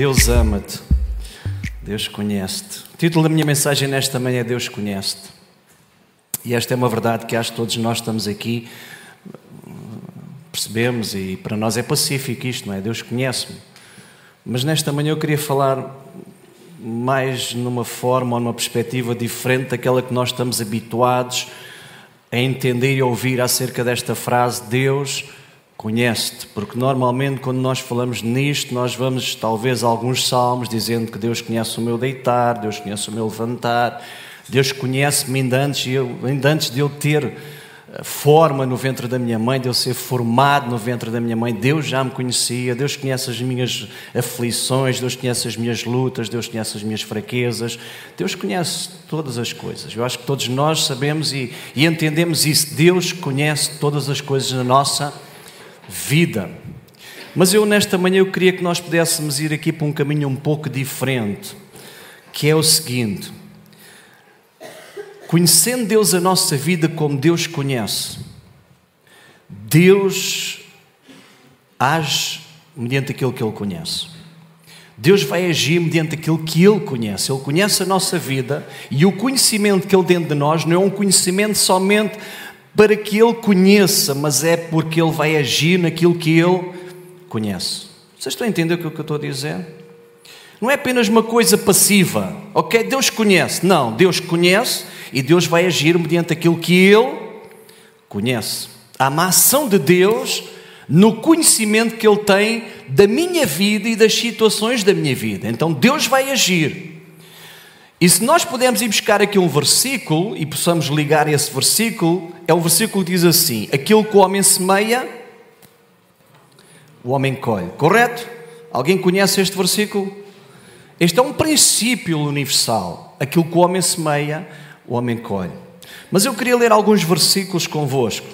Deus ama-te, Deus conhece-te. O título da minha mensagem nesta manhã é Deus conhece-te. E esta é uma verdade que acho que todos nós estamos aqui, percebemos, e para nós é pacífico isto, não é? Deus conhece-me. Mas nesta manhã eu queria falar mais numa forma ou numa perspectiva diferente daquela que nós estamos habituados a entender e ouvir acerca desta frase: Deus conhece-te, porque normalmente quando nós falamos nisto, nós vamos talvez a alguns salmos dizendo que Deus conhece o meu deitar, Deus conhece o meu levantar, Deus conhece-me ainda antes, ainda antes de eu ter forma no ventre da minha mãe, de eu ser formado no ventre da minha mãe, Deus já me conhecia, Deus conhece as minhas aflições, Deus conhece as minhas lutas, Deus conhece as minhas fraquezas, Deus conhece todas as coisas. Eu acho que todos nós sabemos e, e entendemos isso. Deus conhece todas as coisas na nossa vida. Mas eu, nesta manhã, eu queria que nós pudéssemos ir aqui para um caminho um pouco diferente, que é o seguinte conhecendo Deus a nossa vida como Deus conhece, Deus age mediante aquilo que Ele conhece. Deus vai agir mediante aquilo que Ele conhece. Ele conhece a nossa vida e o conhecimento que Ele tem de nós não é um conhecimento somente para que Ele conheça, mas é porque Ele vai agir naquilo que Ele conhece. Vocês estão a entender o que eu estou a dizer? Não é apenas uma coisa passiva, ok? Deus conhece. Não, Deus conhece e Deus vai agir mediante aquilo que Ele conhece. Há uma ação de Deus no conhecimento que Ele tem da minha vida e das situações da minha vida. Então Deus vai agir. E se nós pudermos ir buscar aqui um versículo e possamos ligar esse versículo, é o versículo que diz assim: Aquilo que o homem semeia, o homem colhe. Correto? Alguém conhece este versículo? Este é um princípio universal. Aquilo que o homem semeia, o homem colhe. Mas eu queria ler alguns versículos convosco.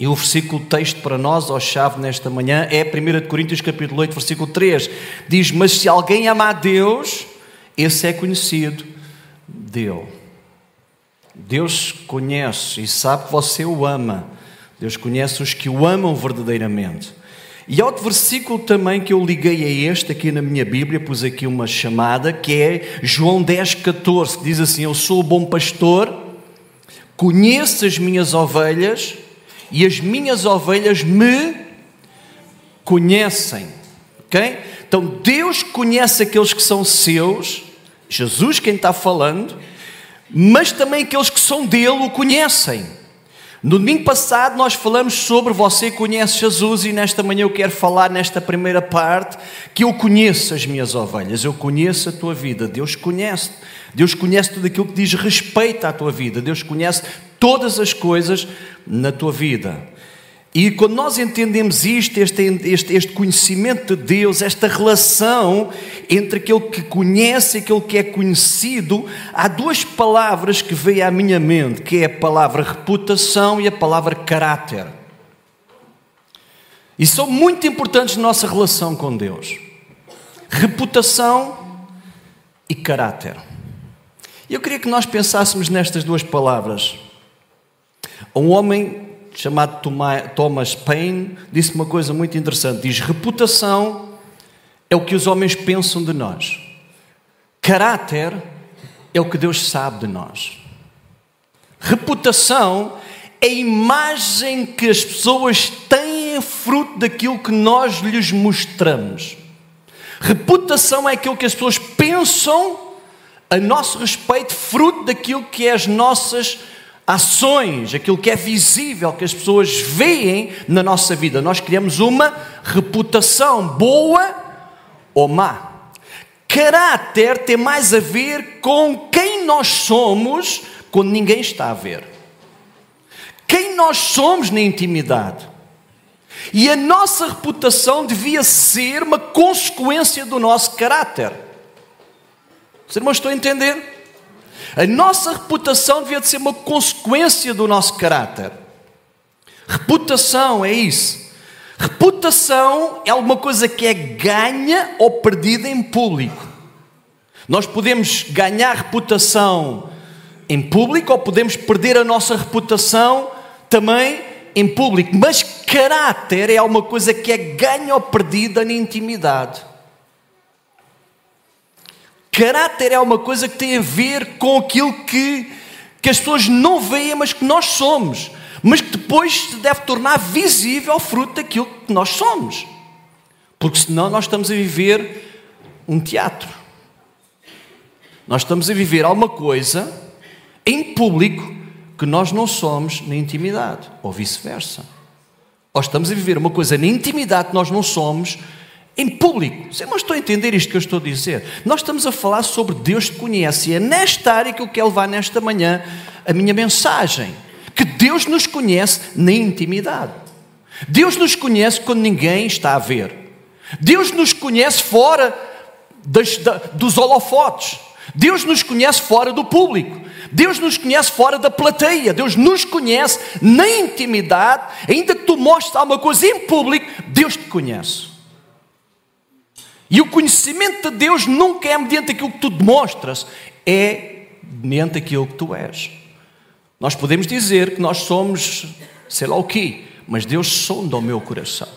E o versículo texto para nós, ó chave nesta manhã, é 1 Coríntios capítulo 8, versículo 3. Diz, mas se alguém ama a Deus, esse é conhecido dele. Deus conhece e sabe que você o ama. Deus conhece os que o amam verdadeiramente. E há outro versículo também que eu liguei a este aqui na minha Bíblia, pus aqui uma chamada, que é João 10, 14, que diz assim: Eu sou o bom pastor, conheço as minhas ovelhas e as minhas ovelhas me conhecem. Ok? Então Deus conhece aqueles que são seus, Jesus quem está falando, mas também aqueles que são dele o conhecem. No domingo passado nós falamos sobre você conhece Jesus e nesta manhã eu quero falar nesta primeira parte que eu conheço as minhas ovelhas, eu conheço a tua vida, Deus conhece, Deus conhece tudo aquilo que diz respeito à tua vida, Deus conhece todas as coisas na tua vida. E quando nós entendemos isto, este, este, este, conhecimento de Deus, esta relação entre aquele que conhece e aquele que é conhecido, há duas palavras que veem à minha mente, que é a palavra reputação e a palavra caráter. E são muito importantes na nossa relação com Deus. Reputação e caráter. E eu queria que nós pensássemos nestas duas palavras. Um homem chamado Thomas Paine, disse uma coisa muito interessante: diz, reputação é o que os homens pensam de nós, caráter é o que Deus sabe de nós. Reputação é a imagem que as pessoas têm fruto daquilo que nós lhes mostramos. Reputação é aquilo que as pessoas pensam a nosso respeito, fruto daquilo que é as nossas ações, aquilo que é visível, que as pessoas veem na nossa vida. Nós criamos uma reputação boa ou má. Caráter tem mais a ver com quem nós somos quando ninguém está a ver. Quem nós somos na intimidade. E a nossa reputação devia ser uma consequência do nosso caráter. Os irmãos estão a entender? A nossa reputação devia de ser uma consequência do nosso caráter. Reputação é isso. Reputação é alguma coisa que é ganha ou perdida em público. Nós podemos ganhar reputação em público ou podemos perder a nossa reputação também em público. Mas caráter é alguma coisa que é ganha ou perdida na intimidade. Caráter é uma coisa que tem a ver com aquilo que, que as pessoas não veem, mas que nós somos, mas que depois se deve tornar visível ao fruto daquilo que nós somos. Porque senão nós estamos a viver um teatro. Nós estamos a viver alguma coisa em público que nós não somos na intimidade, ou vice-versa. Ou estamos a viver uma coisa na intimidade que nós não somos em público. Você não estou a entender isto que eu estou a dizer. Nós estamos a falar sobre Deus te conhece e é nesta área que eu quero levar nesta manhã a minha mensagem. Que Deus nos conhece na intimidade. Deus nos conhece quando ninguém está a ver. Deus nos conhece fora das, da, dos holofotes. Deus nos conhece fora do público. Deus nos conhece fora da plateia. Deus nos conhece na intimidade. Ainda que tu mostres alguma coisa em público, Deus te conhece. E o conhecimento de Deus nunca é mediante aquilo que tu demonstras, é mediante aquilo que tu és. Nós podemos dizer que nós somos, sei lá o quê, mas Deus sonda o meu coração.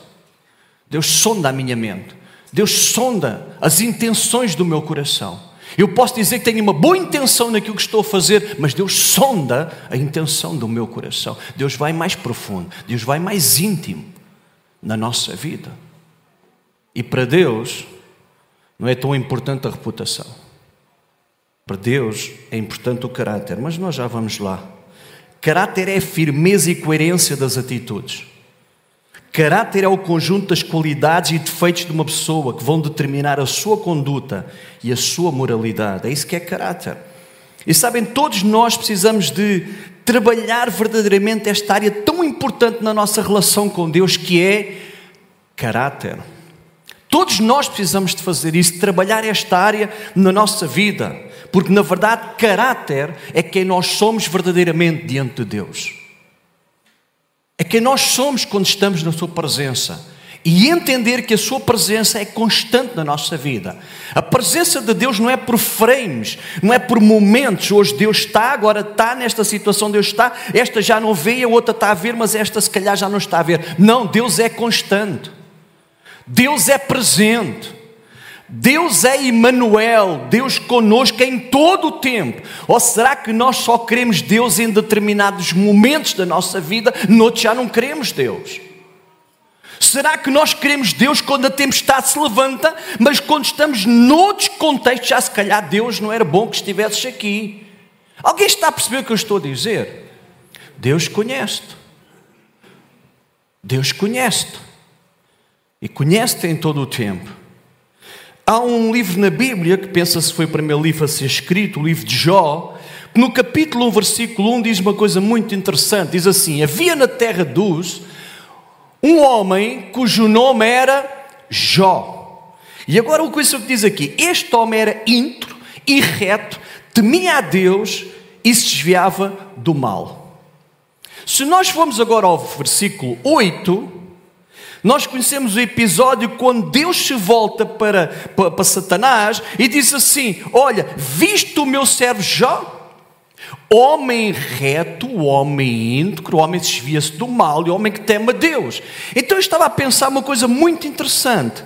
Deus sonda a minha mente. Deus sonda as intenções do meu coração. Eu posso dizer que tenho uma boa intenção naquilo que estou a fazer, mas Deus sonda a intenção do meu coração. Deus vai mais profundo, Deus vai mais íntimo na nossa vida. E para Deus, não é tão importante a reputação. Para Deus é importante o caráter, mas nós já vamos lá. Caráter é firmeza e coerência das atitudes. Caráter é o conjunto das qualidades e defeitos de uma pessoa que vão determinar a sua conduta e a sua moralidade. É isso que é caráter. E sabem, todos nós precisamos de trabalhar verdadeiramente esta área tão importante na nossa relação com Deus, que é caráter. Todos nós precisamos de fazer isso, trabalhar esta área na nossa vida, porque na verdade caráter é quem nós somos verdadeiramente diante de Deus. É quem nós somos quando estamos na Sua presença. E entender que a Sua presença é constante na nossa vida. A presença de Deus não é por frames, não é por momentos. Hoje Deus está, agora está nesta situação, Deus está. Esta já não vê, a outra está a ver, mas esta se calhar já não está a ver. Não, Deus é constante. Deus é presente. Deus é Emmanuel, Deus conosco em todo o tempo. Ou será que nós só queremos Deus em determinados momentos da nossa vida, noutros já não queremos Deus? Será que nós queremos Deus quando a tempestade se levanta, mas quando estamos noutros contextos, já se calhar Deus não era bom que estivesses aqui? Alguém está a perceber o que eu estou a dizer? Deus conhece-te. Deus conhece-te e conhece-te em todo o tempo. Há um livro na Bíblia que pensa-se foi o primeiro livro a ser escrito, o livro de Jó, que no capítulo 1, versículo 1 diz uma coisa muito interessante: diz assim: Havia na terra dos um homem cujo nome era Jó. E agora que isso que diz aqui: Este homem era íntegro e reto, temia a Deus e se desviava do mal. Se nós formos agora ao versículo 8, nós conhecemos o episódio quando Deus se volta para, para, para Satanás e diz assim: Olha, visto o meu servo Jó, homem reto, homem íntegro, homem que desvia-se do mal e homem que teme a Deus. Então eu estava a pensar uma coisa muito interessante.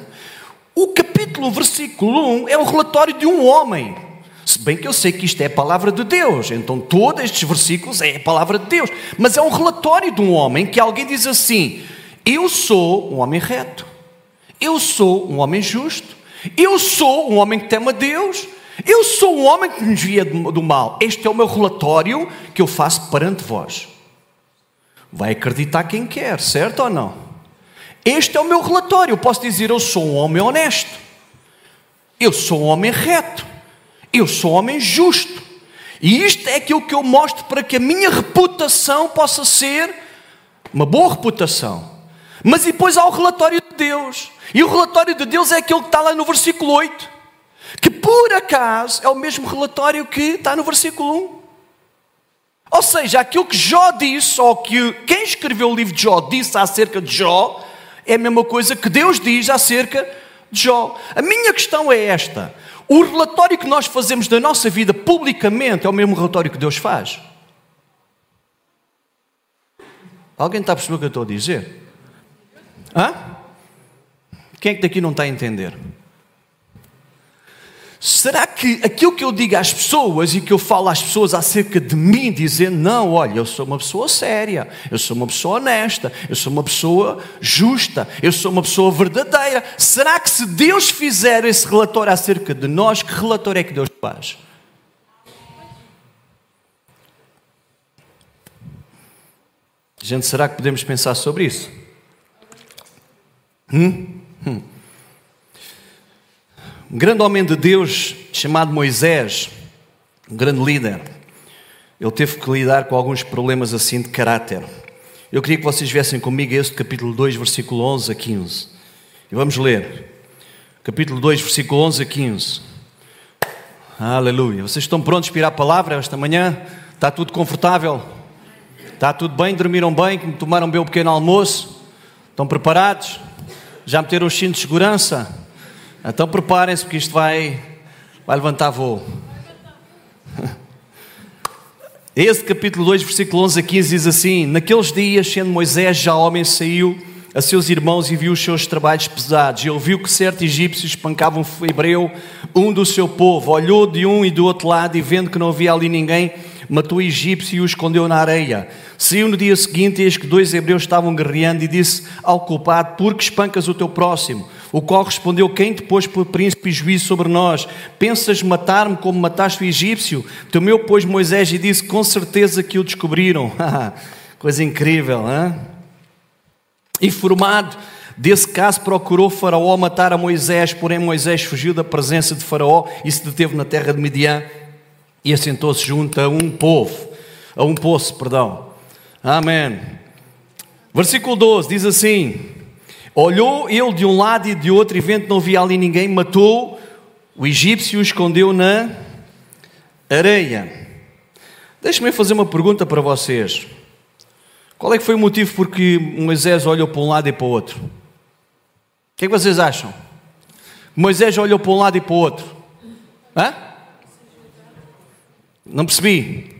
O capítulo, versículo 1 é o relatório de um homem. Se bem que eu sei que isto é a palavra de Deus, então todos estes versículos é a palavra de Deus, mas é um relatório de um homem que alguém diz assim: eu sou um homem reto. Eu sou um homem justo. Eu sou um homem que teme a Deus. Eu sou um homem que me desvia do mal. Este é o meu relatório que eu faço perante vós. Vai acreditar quem quer, certo ou não? Este é o meu relatório. Eu posso dizer: eu sou um homem honesto. Eu sou um homem reto. Eu sou um homem justo. E isto é aquilo que eu mostro para que a minha reputação possa ser uma boa reputação. Mas depois há o relatório de Deus. E o relatório de Deus é aquele que está lá no versículo 8. Que por acaso é o mesmo relatório que está no versículo 1. Ou seja, aquilo que Jó disse, ou que quem escreveu o livro de Jó disse acerca de Jó, é a mesma coisa que Deus diz acerca de Jó. A minha questão é esta: o relatório que nós fazemos da nossa vida publicamente é o mesmo relatório que Deus faz? Alguém está a perceber o que eu estou a dizer? Hã? Quem é que daqui não está a entender? Será que aquilo que eu digo às pessoas e que eu falo às pessoas acerca de mim, dizendo, não, olha, eu sou uma pessoa séria, eu sou uma pessoa honesta, eu sou uma pessoa justa, eu sou uma pessoa verdadeira. Será que se Deus fizer esse relatório acerca de nós, que relatório é que Deus faz? Gente, será que podemos pensar sobre isso? Hum? Hum. Um grande homem de Deus chamado Moisés, um grande líder, ele teve que lidar com alguns problemas assim de caráter. Eu queria que vocês viessem comigo este capítulo 2, versículo 11 a 15. E vamos ler. Capítulo 2, versículo 11 a 15. Aleluia. Vocês estão prontos para ir à palavra esta manhã? Está tudo confortável? Está tudo bem? Dormiram bem? Tomaram bem o pequeno almoço? Estão preparados? Já meteram os cintos de segurança? Então preparem-se porque isto vai, vai levantar voo. Esse capítulo 2, versículo 11 a 15 diz assim: Naqueles dias, sendo Moisés já homem, saiu a seus irmãos e viu os seus trabalhos pesados. E ele viu que certo egípcio espancava um hebreu, um do seu povo. Olhou de um e do outro lado e vendo que não havia ali ninguém, matou egípcio e o escondeu na areia. Saiu no dia seguinte, eis que dois hebreus estavam guerreando e disse ao culpado: Por que espancas o teu próximo? O qual respondeu: Quem te pôs por príncipe e juízo sobre nós? Pensas matar-me como mataste o egípcio? Temeu, pois, Moisés e disse: Com certeza que o descobriram. Coisa incrível, hein? Informado desse caso, procurou Faraó matar a Moisés, porém Moisés fugiu da presença de Faraó e se deteve na terra de Midian e assentou-se junto a um povo, a um poço, perdão. Amém. Versículo 12 diz assim: Olhou ele de um lado e de outro, e vendo não havia ali ninguém, matou o egípcio e o escondeu na areia. Deixe-me fazer uma pergunta para vocês. Qual é que foi o motivo por que Moisés olhou para um lado e para o outro? O que é que vocês acham? Moisés olhou para um lado e para o outro. Hã? Não percebi.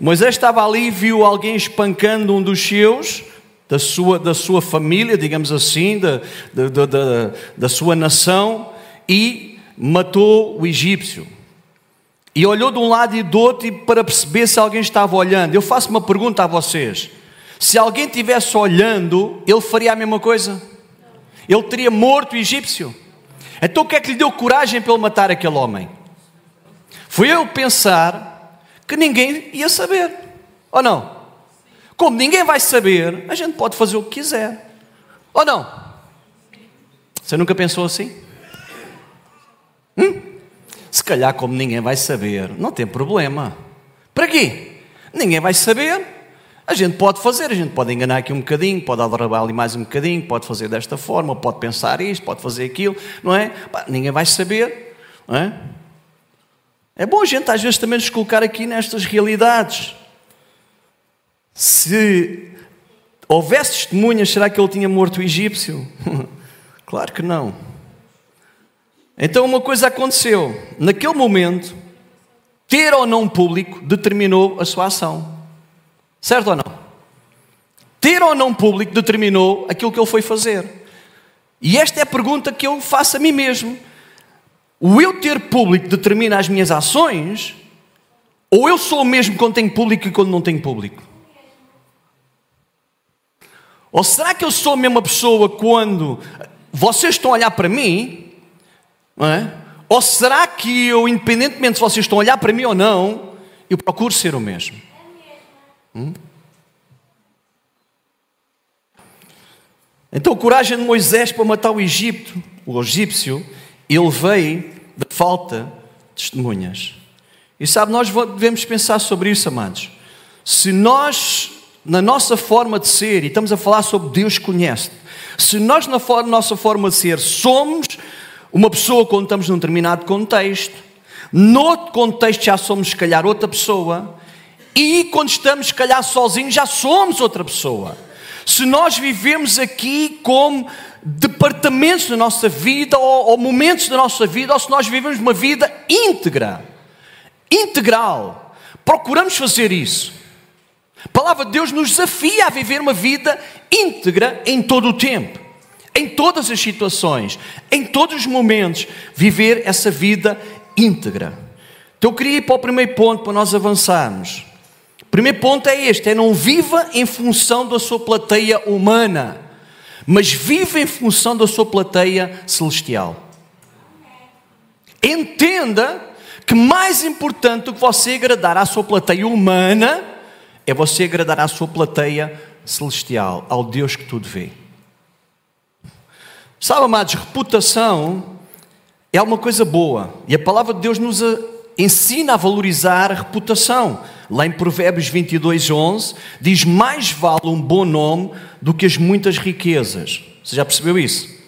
Moisés estava ali e viu alguém espancando um dos seus da sua, da sua família, digamos assim, da, da, da, da sua nação, e matou o egípcio. E olhou de um lado e do outro para perceber se alguém estava olhando. Eu faço uma pergunta a vocês: se alguém estivesse olhando, ele faria a mesma coisa? Ele teria morto o egípcio? Então o que é que lhe deu coragem para ele matar aquele homem? Foi eu pensar que ninguém ia saber, ou não? Como ninguém vai saber, a gente pode fazer o que quiser. Ou não? Você nunca pensou assim? Hum? Se calhar, como ninguém vai saber, não tem problema. Para quê? Ninguém vai saber. A gente pode fazer, a gente pode enganar aqui um bocadinho, pode adorar ali mais um bocadinho, pode fazer desta forma, pode pensar isto, pode fazer aquilo, não é? ninguém vai saber, não é? É bom a gente às vezes também nos colocar aqui nestas realidades. Se houvesse testemunhas, será que ele tinha morto o egípcio? claro que não. Então uma coisa aconteceu. Naquele momento, ter ou não público determinou a sua ação. Certo ou não? Ter ou não público determinou aquilo que ele foi fazer. E esta é a pergunta que eu faço a mim mesmo. O eu ter público determina as minhas ações? Ou eu sou o mesmo quando tenho público e quando não tenho público? Ou será que eu sou a mesma pessoa quando vocês estão a olhar para mim? É? Ou será que eu, independentemente se vocês estão a olhar para mim ou não, eu procuro ser o mesmo? Hum? Então, a coragem de Moisés para matar o Egito, o egípcio, ele veio da falta de testemunhas. E sabe, nós devemos pensar sobre isso, amados. Se nós na nossa forma de ser, e estamos a falar sobre Deus conhece, se nós na nossa forma de ser somos uma pessoa quando estamos num determinado contexto, noutro contexto já somos se calhar outra pessoa, e quando estamos se calhar sozinhos já somos outra pessoa. Se nós vivemos aqui como departamentos da nossa vida ou, ou momentos da nossa vida, ou se nós vivemos uma vida íntegra, integral, procuramos fazer isso. A palavra de Deus nos desafia a viver uma vida íntegra em todo o tempo. em todas as situações, em todos os momentos, viver essa vida íntegra. Então eu queria ir para o primeiro ponto para nós avançarmos. Primeiro ponto é este: é não viva em função da sua plateia humana, mas viva em função da sua plateia celestial. Entenda que mais importante do que você agradar à sua plateia humana é você agradar à sua plateia celestial, ao Deus que tudo vê. Sabe, amados, reputação é uma coisa boa e a palavra de Deus nos ensina a valorizar a reputação. Lá em Provérbios 22, 11, diz: Mais vale um bom nome do que as muitas riquezas. Você já percebeu isso?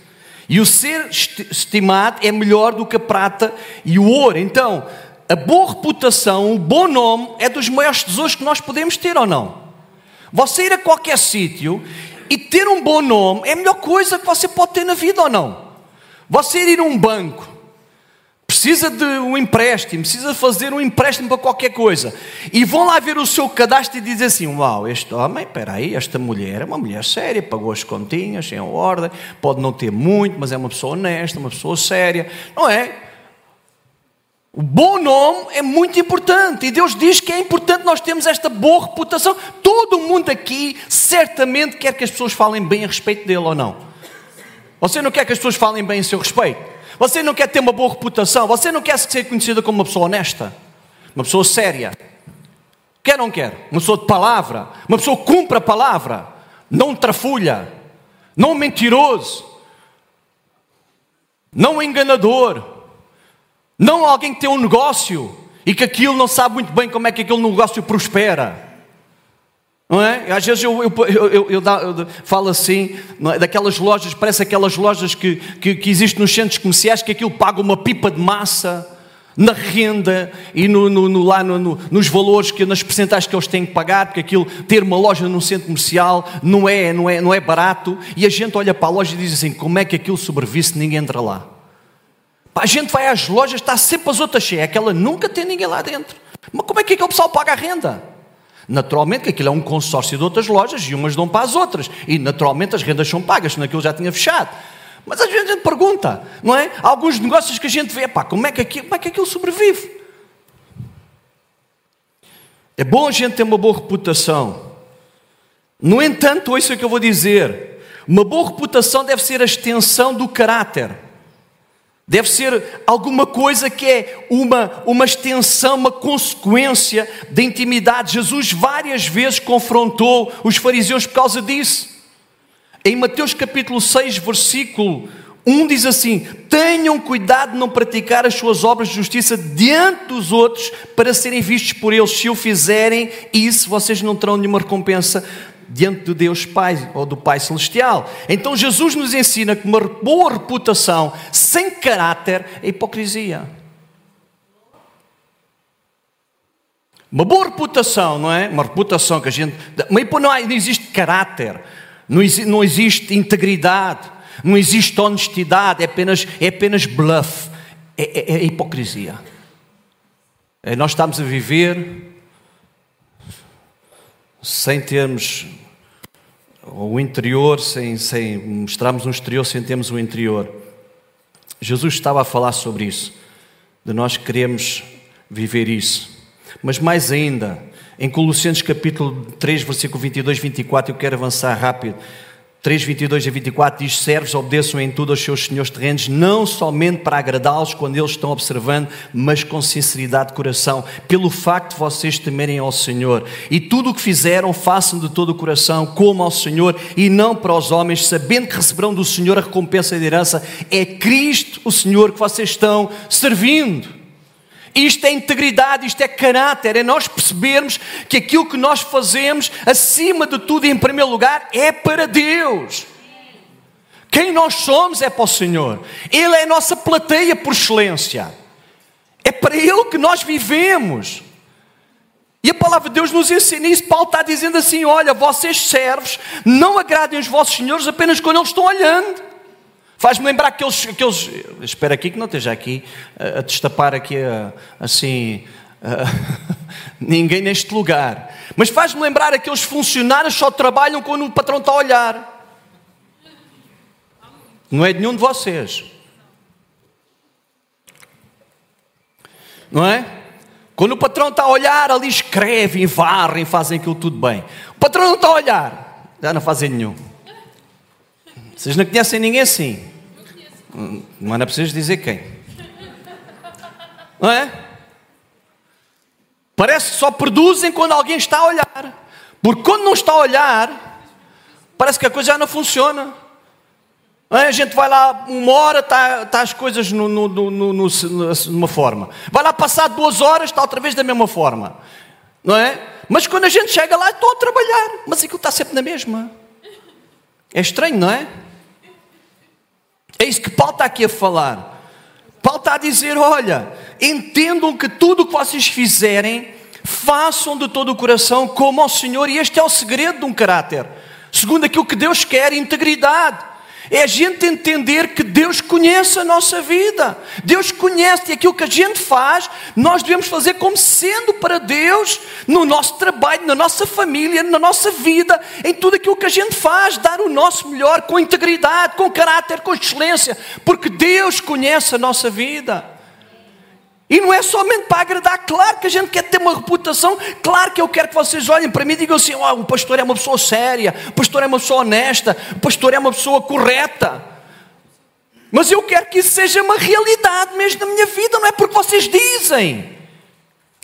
E o ser estimado é melhor do que a prata e o ouro. Então, a boa reputação, o bom nome, é dos maiores tesouros que nós podemos ter ou não? Você ir a qualquer sítio e ter um bom nome é a melhor coisa que você pode ter na vida ou não? Você ir a um banco, precisa de um empréstimo, precisa fazer um empréstimo para qualquer coisa, e vão lá ver o seu cadastro e dizem assim: Uau, este homem, espera aí, esta mulher é uma mulher séria, pagou as continhas, em ordem, pode não ter muito, mas é uma pessoa honesta, uma pessoa séria, não é? O bom nome é muito importante e Deus diz que é importante nós termos esta boa reputação. Todo mundo aqui certamente quer que as pessoas falem bem a respeito dele ou não. Você não quer que as pessoas falem bem a seu respeito? Você não quer ter uma boa reputação? Você não quer ser conhecida como uma pessoa honesta? Uma pessoa séria? Quer ou não quer? Uma pessoa de palavra? Uma pessoa que cumpre a palavra? Não trafulha? Não mentiroso? Não enganador? Não alguém que tem um negócio e que aquilo não sabe muito bem como é que aquele negócio prospera. Não é? Às vezes eu, eu, eu, eu falo assim, é? daquelas lojas, parece aquelas lojas que, que, que, existem nos centros comerciais, que aquilo paga uma pipa de massa na renda e no, no, no lá no, nos valores, que, nas percentagens que eles têm que pagar, porque aquilo, ter uma loja num centro comercial não é, não, é, não é barato, e a gente olha para a loja e diz assim, como é que aquilo sobrevive se ninguém entra lá? A gente vai às lojas, está sempre as outras cheias, aquela nunca tem ninguém lá dentro. Mas como é que, é que o pessoal paga a renda? Naturalmente que aquilo é um consórcio de outras lojas e umas dão para as outras. E naturalmente as rendas são pagas, senão aquilo já tinha fechado. Mas às vezes a gente pergunta, não é? Há alguns negócios que a gente vê, pá, como é que aquilo, como é que aquilo sobrevive? É bom a gente ter uma boa reputação. No entanto, isso é o que eu vou dizer. Uma boa reputação deve ser a extensão do caráter. Deve ser alguma coisa que é uma, uma extensão, uma consequência da intimidade. Jesus várias vezes confrontou os fariseus por causa disso. Em Mateus capítulo 6, versículo 1 diz assim: Tenham cuidado de não praticar as suas obras de justiça diante dos outros para serem vistos por eles. Se o fizerem, isso vocês não terão nenhuma recompensa diante de Deus Pai ou do Pai Celestial. Então Jesus nos ensina que uma boa reputação sem caráter é hipocrisia. Uma boa reputação, não é? Uma reputação que a gente. Não, não existe caráter, não existe, não existe integridade, não existe honestidade, é apenas, é apenas bluff, é, é, é hipocrisia. É, nós estamos a viver sem termos o interior, sem, sem mostrarmos um exterior sem termos o um interior. Jesus estava a falar sobre isso, de nós queremos viver isso. Mas mais ainda, em Colossenses capítulo 3, versículo 22, 24, eu quero avançar rápido. 3, 22 a 24 diz: Servos obedeçam em tudo aos seus senhores terrenos, não somente para agradá-los quando eles estão observando, mas com sinceridade de coração, pelo facto de vocês temerem ao Senhor. E tudo o que fizeram, façam de todo o coração, como ao Senhor e não para os homens, sabendo que receberão do Senhor a recompensa de herança. É Cristo o Senhor que vocês estão servindo. Isto é integridade, isto é caráter, é nós percebermos que aquilo que nós fazemos, acima de tudo e em primeiro lugar, é para Deus. Quem nós somos é para o Senhor. Ele é a nossa plateia por excelência. É para Ele que nós vivemos. E a palavra de Deus nos ensina isso. Paulo está dizendo assim: olha, vocês servos, não agradem os vossos senhores apenas quando eles estão olhando. Faz-me lembrar aqueles, aqueles. Espero aqui que não esteja aqui a, a destapar aqui a, assim. A, ninguém neste lugar. Mas faz-me lembrar aqueles funcionários que só trabalham quando o patrão está a olhar. Não é de nenhum de vocês. Não é? Quando o patrão está a olhar, ali escrevem, varrem, fazem aquilo tudo bem. O patrão não está a olhar, já não fazem nenhum. Vocês não conhecem ninguém assim? Não é preciso dizer quem. Não é? Parece que só produzem quando alguém está a olhar. Porque quando não está a olhar, parece que a coisa já não funciona. A gente vai lá uma hora, está, está as coisas no, no, no, numa forma. Vai lá passar duas horas, está outra vez da mesma forma. Não é? Mas quando a gente chega lá, estou a trabalhar. Mas aquilo está sempre na mesma. É estranho, não é? É isso que Paulo está aqui a falar. Paulo está a dizer: olha, entendam que tudo o que vocês fizerem, façam de todo o coração como ao Senhor, e este é o segredo de um caráter. Segundo aquilo que Deus quer, integridade. É a gente entender que Deus conhece a nossa vida. Deus conhece e aquilo que a gente faz, nós devemos fazer como sendo para Deus, no nosso trabalho, na nossa família, na nossa vida, em tudo aquilo que a gente faz, dar o nosso melhor com integridade, com caráter, com excelência, porque Deus conhece a nossa vida. E não é somente para agradar, claro que a gente quer ter uma reputação, claro que eu quero que vocês olhem para mim e digam assim: oh, o pastor é uma pessoa séria, o pastor é uma pessoa honesta, o pastor é uma pessoa correta. Mas eu quero que isso seja uma realidade mesmo na minha vida, não é porque vocês dizem,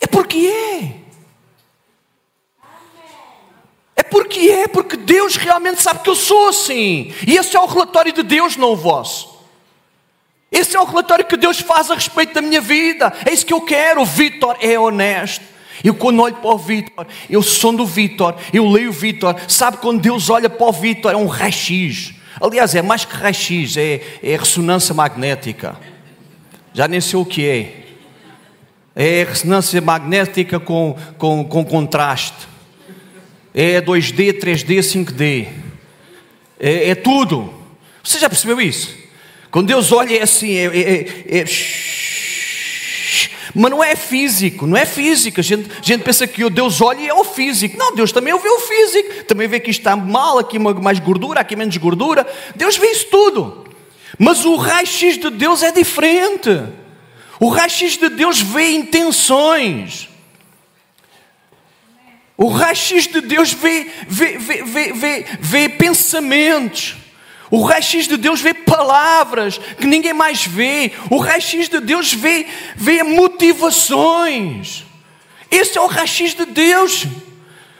é porque é. É porque é, porque Deus realmente sabe que eu sou assim, e esse é o relatório de Deus, não o vosso. Esse é o relatório que Deus faz a respeito da minha vida. É isso que eu quero. O Vitor é honesto. Eu quando olho para o Vitor, eu sou do Vitor, eu leio o Vitor. Sabe quando Deus olha para o Vitor, é um raio-x. Aliás, é mais que raio-x, é, é ressonância magnética. Já nem sei o que é. É ressonância magnética com, com, com contraste. É 2D, 3D, 5D. É, é tudo. Você já percebeu isso? Quando Deus olha é assim, é, é, é, mas não é físico, não é físico. A gente, a gente pensa que o Deus olha e é o físico. Não, Deus também vê o físico. Também vê que isto está mal, aqui mais gordura, aqui menos gordura. Deus vê isso tudo. Mas o raio-x de Deus é diferente. O raio-x de Deus vê intenções. O raio-x de Deus vê, vê, vê, vê, vê, vê pensamentos. O raio-x de Deus vê palavras que ninguém mais vê. O raio-x de Deus vê, vê motivações. Esse é o raio-x de Deus.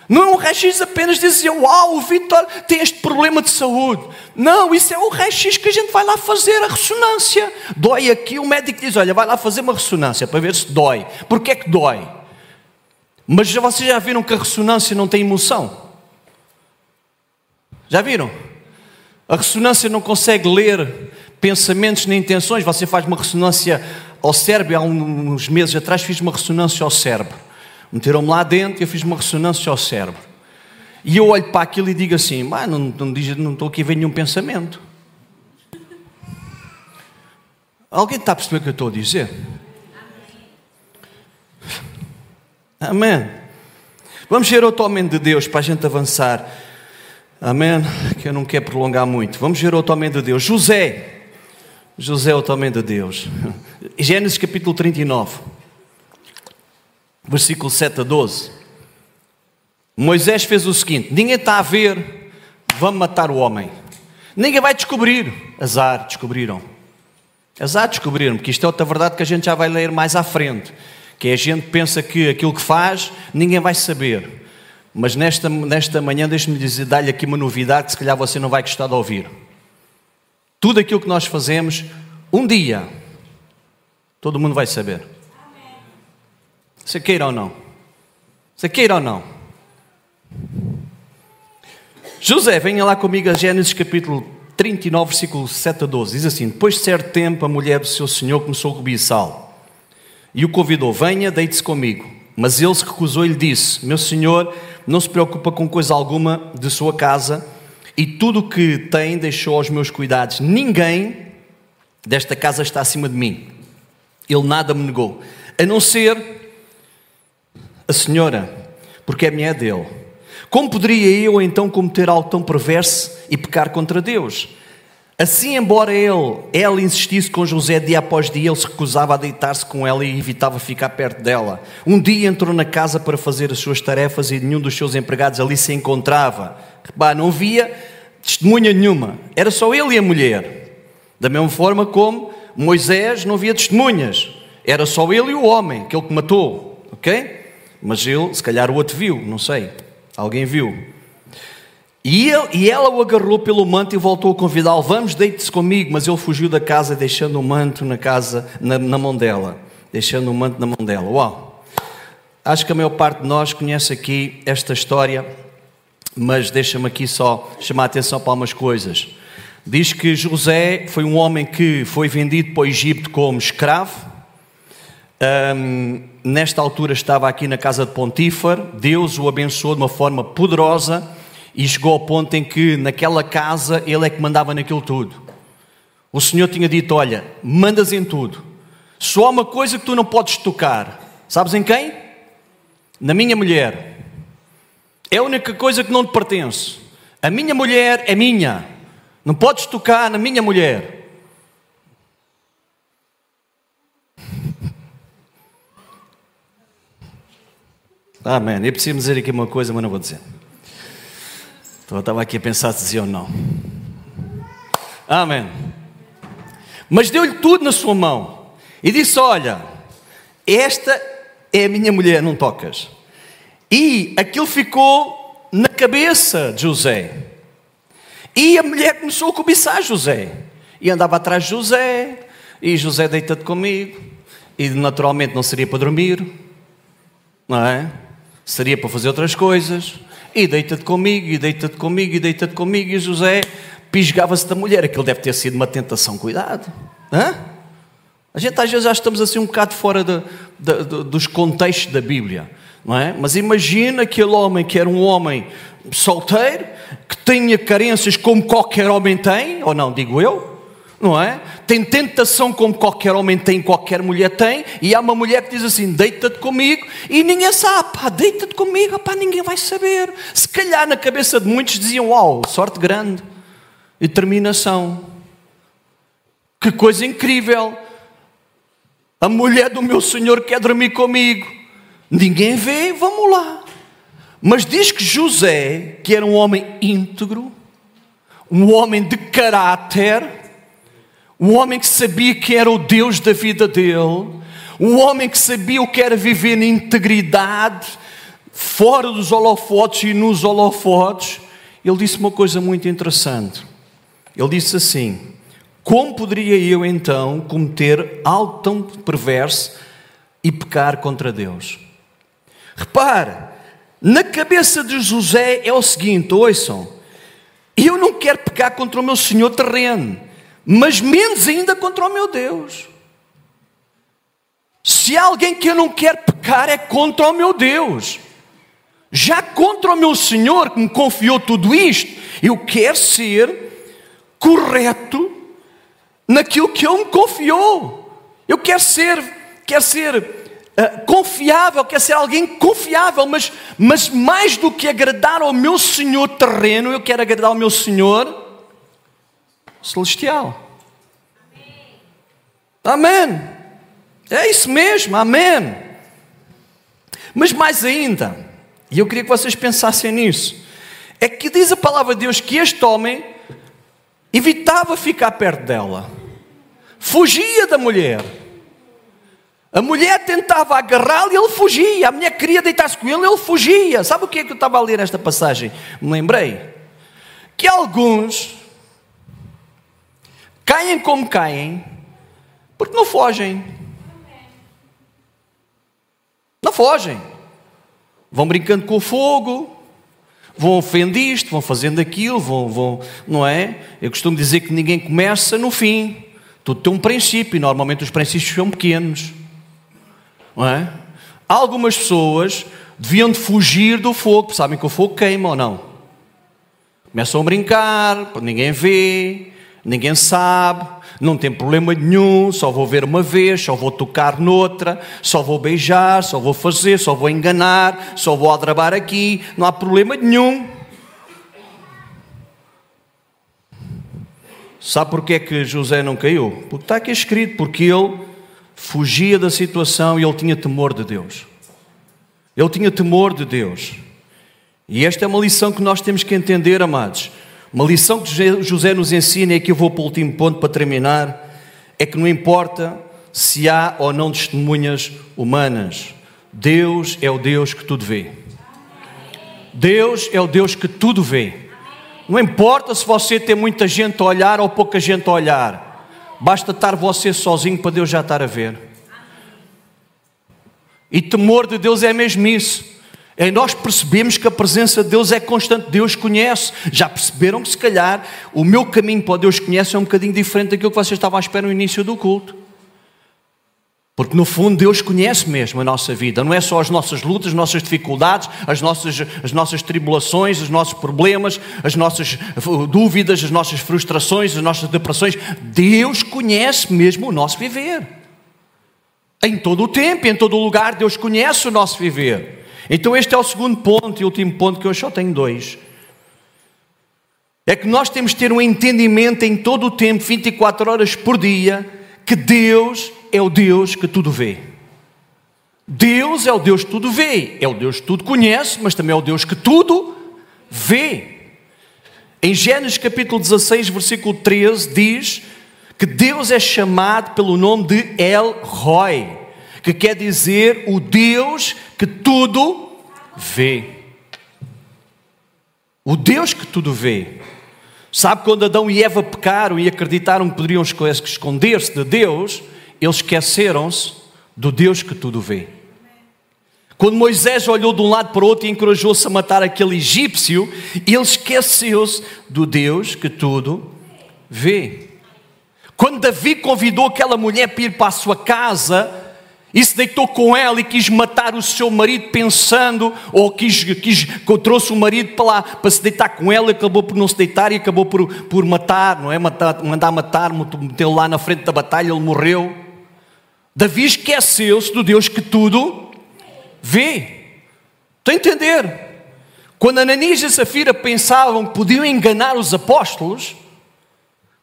Não é um raio-x apenas dizer, uau, o Vitor tem este problema de saúde. Não, isso é o raio-x que a gente vai lá fazer a ressonância. Dói aqui, o médico diz, olha, vai lá fazer uma ressonância para ver se dói. Porquê é que dói? Mas vocês já viram que a ressonância não tem emoção? Já viram? A ressonância não consegue ler pensamentos nem intenções. Você faz uma ressonância ao cérebro. Há uns meses atrás fiz uma ressonância ao cérebro. Meteram-me lá dentro e eu fiz uma ressonância ao cérebro. E eu olho para aquilo e digo assim: não, não, não estou aqui a ver nenhum pensamento. Alguém está a perceber o que eu estou a dizer? Amém. Vamos ver outro homem de Deus para a gente avançar. Amém? Que eu não quero prolongar muito. Vamos ver outro homem de Deus. José. José, o homem de Deus. Gênesis capítulo 39, versículo 7 a 12. Moisés fez o seguinte: ninguém está a ver, vamos matar o homem. Ninguém vai descobrir. Azar, descobriram. Azar, descobriram, porque isto é outra verdade que a gente já vai ler mais à frente. Que a gente pensa que aquilo que faz, ninguém vai saber. Mas nesta, nesta manhã, deixe-me dizer, dar-lhe aqui uma novidade que se calhar você não vai gostar de ouvir. Tudo aquilo que nós fazemos, um dia, todo mundo vai saber. Você queira ou não. Você queira ou não. José, venha lá comigo a Gênesis capítulo 39, versículo 7 a 12. Diz assim: Depois de certo tempo, a mulher do seu senhor começou a cobiçá-lo e o convidou: Venha, deite-se comigo. Mas ele se recusou e lhe disse: Meu senhor, não se preocupa com coisa alguma de sua casa e tudo o que tem deixou aos meus cuidados. Ninguém desta casa está acima de mim. Ele nada me negou, a não ser a senhora, porque é minha dele. Como poderia eu então cometer algo tão perverso e pecar contra Deus? Assim, embora ele, ela insistisse com José dia após dia, ele se recusava a deitar-se com ela e evitava ficar perto dela. Um dia entrou na casa para fazer as suas tarefas e nenhum dos seus empregados ali se encontrava. Repara, não via testemunha nenhuma, era só ele e a mulher. Da mesma forma como Moisés não via testemunhas, era só ele e o homem, aquele que matou, ok? Mas ele, se calhar o outro viu, não sei, alguém viu. E, ele, e ela o agarrou pelo manto e voltou a convidá-lo: Vamos, deite-se comigo. Mas ele fugiu da casa, deixando o manto na casa, na, na mão dela. Deixando o manto na mão dela. Uau! Acho que a maior parte de nós conhece aqui esta história, mas deixa-me aqui só chamar a atenção para algumas coisas. Diz que José foi um homem que foi vendido para o Egito como escravo. Um, nesta altura estava aqui na casa de Pontífar. Deus o abençoou de uma forma poderosa e chegou ao ponto em que naquela casa ele é que mandava naquilo tudo. O Senhor tinha dito: Olha, mandas em tudo, só há uma coisa que tu não podes tocar. Sabes em quem? Na minha mulher. É a única coisa que não te pertence. A minha mulher é minha. Não podes tocar na minha mulher. Amém. Eu preciso dizer aqui uma coisa, mas não vou dizer. Então eu estava aqui a pensar se dizia ou não. Amém. Mas deu-lhe tudo na sua mão e disse: Olha, esta é a minha mulher, não tocas. E aquilo ficou na cabeça de José. E a mulher começou a cobiçar José. E andava atrás de José. E José deita-te comigo. E naturalmente não seria para dormir. Não é? Seria para fazer outras coisas e deita-te comigo, e deita-te comigo, e deita-te comigo, e José pisgava-se da mulher. Aquilo deve ter sido uma tentação, cuidado. Hã? A gente às vezes já estamos assim um bocado fora de, de, de, dos contextos da Bíblia, não é? Mas imagina aquele homem que era um homem solteiro, que tinha carências como qualquer homem tem, ou não, digo eu, não é? Tem tentação como qualquer homem tem, qualquer mulher tem, e há uma mulher que diz assim: deita-te comigo, e ninguém sabe, deita-te comigo, pá, ninguém vai saber. Se calhar na cabeça de muitos diziam: uau, sorte grande, determinação, que coisa incrível. A mulher do meu Senhor quer dormir comigo, ninguém vê, vamos lá. Mas diz que José, que era um homem íntegro, um homem de caráter, um homem que sabia que era o Deus da vida dele, um homem que sabia o que era viver na integridade, fora dos holofotes e nos holofotes, ele disse uma coisa muito interessante. Ele disse assim: Como poderia eu então cometer algo tão perverso e pecar contra Deus? Repare, na cabeça de José é o seguinte: ouçam, eu não quero pecar contra o meu Senhor terreno mas menos ainda contra o meu Deus. Se há alguém que eu não quero pecar, é contra o meu Deus. Já contra o meu Senhor, que me confiou tudo isto, eu quero ser correto naquilo que Ele me confiou. Eu quero ser, quero ser uh, confiável, quero ser alguém confiável, mas, mas mais do que agradar ao meu Senhor terreno, eu quero agradar ao meu Senhor celestial. Amém. É isso mesmo, amém. Mas mais ainda, e eu queria que vocês pensassem nisso, é que diz a palavra de Deus que este homem evitava ficar perto dela, fugia da mulher. A mulher tentava agarrá-lo e ele fugia. A mulher queria deitar-se com ele, ele fugia. Sabe o que é que eu estava a ler esta passagem? Me lembrei que alguns caem como caem, porque não fogem. Não fogem. Vão brincando com o fogo, vão ofendendo isto, vão fazendo aquilo, vão, vão, não é? Eu costumo dizer que ninguém começa no fim. Tudo tem um princípio, e normalmente os princípios são pequenos. Não é? Algumas pessoas deviam de fugir do fogo, sabem que o fogo queima ou não? Começam a brincar, ninguém vê, ninguém sabe, não tem problema nenhum, só vou ver uma vez, só vou tocar noutra, só vou beijar, só vou fazer, só vou enganar, só vou aldrabar aqui, não há problema nenhum. Sabe porquê é que José não caiu? Porque está aqui escrito, porque ele fugia da situação e ele tinha temor de Deus. Ele tinha temor de Deus. E esta é uma lição que nós temos que entender, amados. Uma lição que José nos ensina, e aqui eu vou para o último ponto para terminar, é que não importa se há ou não testemunhas humanas, Deus é o Deus que tudo vê. Deus é o Deus que tudo vê. Não importa se você tem muita gente a olhar ou pouca gente a olhar, basta estar você sozinho para Deus já estar a ver. E temor de Deus é mesmo isso. É nós percebemos que a presença de Deus é constante, Deus conhece. Já perceberam que se calhar o meu caminho para Deus conhece é um bocadinho diferente daquilo que vocês estavam à espera no início do culto. Porque no fundo Deus conhece mesmo a nossa vida, não é só as nossas lutas, as nossas dificuldades, as nossas, as nossas tribulações, os nossos problemas, as nossas dúvidas, as nossas frustrações, as nossas depressões. Deus conhece mesmo o nosso viver. Em todo o tempo, em todo o lugar, Deus conhece o nosso viver. Então, este é o segundo ponto e último ponto que eu só tenho dois. É que nós temos de ter um entendimento em todo o tempo, 24 horas por dia, que Deus é o Deus que tudo vê. Deus é o Deus que tudo vê, é o Deus que tudo conhece, mas também é o Deus que tudo vê. Em Gênesis capítulo 16, versículo 13, diz que Deus é chamado pelo nome de El Roy, que quer dizer o Deus que tudo vê. O Deus que tudo vê. Sabe quando Adão e Eva pecaram e acreditaram que poderiam esconder-se de Deus? eles esqueceram-se do Deus que tudo vê. Quando Moisés olhou de um lado para o outro e encorajou-se a matar aquele egípcio, ele esqueceu-se do Deus que tudo vê. Quando Davi convidou aquela mulher para ir para a sua casa e se deitou com ela e quis matar o seu marido pensando, ou quis, quis trouxe o marido para lá para se deitar com ela, e acabou por não se deitar e acabou por, por matar, não é? Matar, mandar matar, meteu lá na frente da batalha, ele morreu. Davi esqueceu-se do Deus que tudo vê. Estão a entender? Quando Ananias e Safira pensavam que podiam enganar os apóstolos,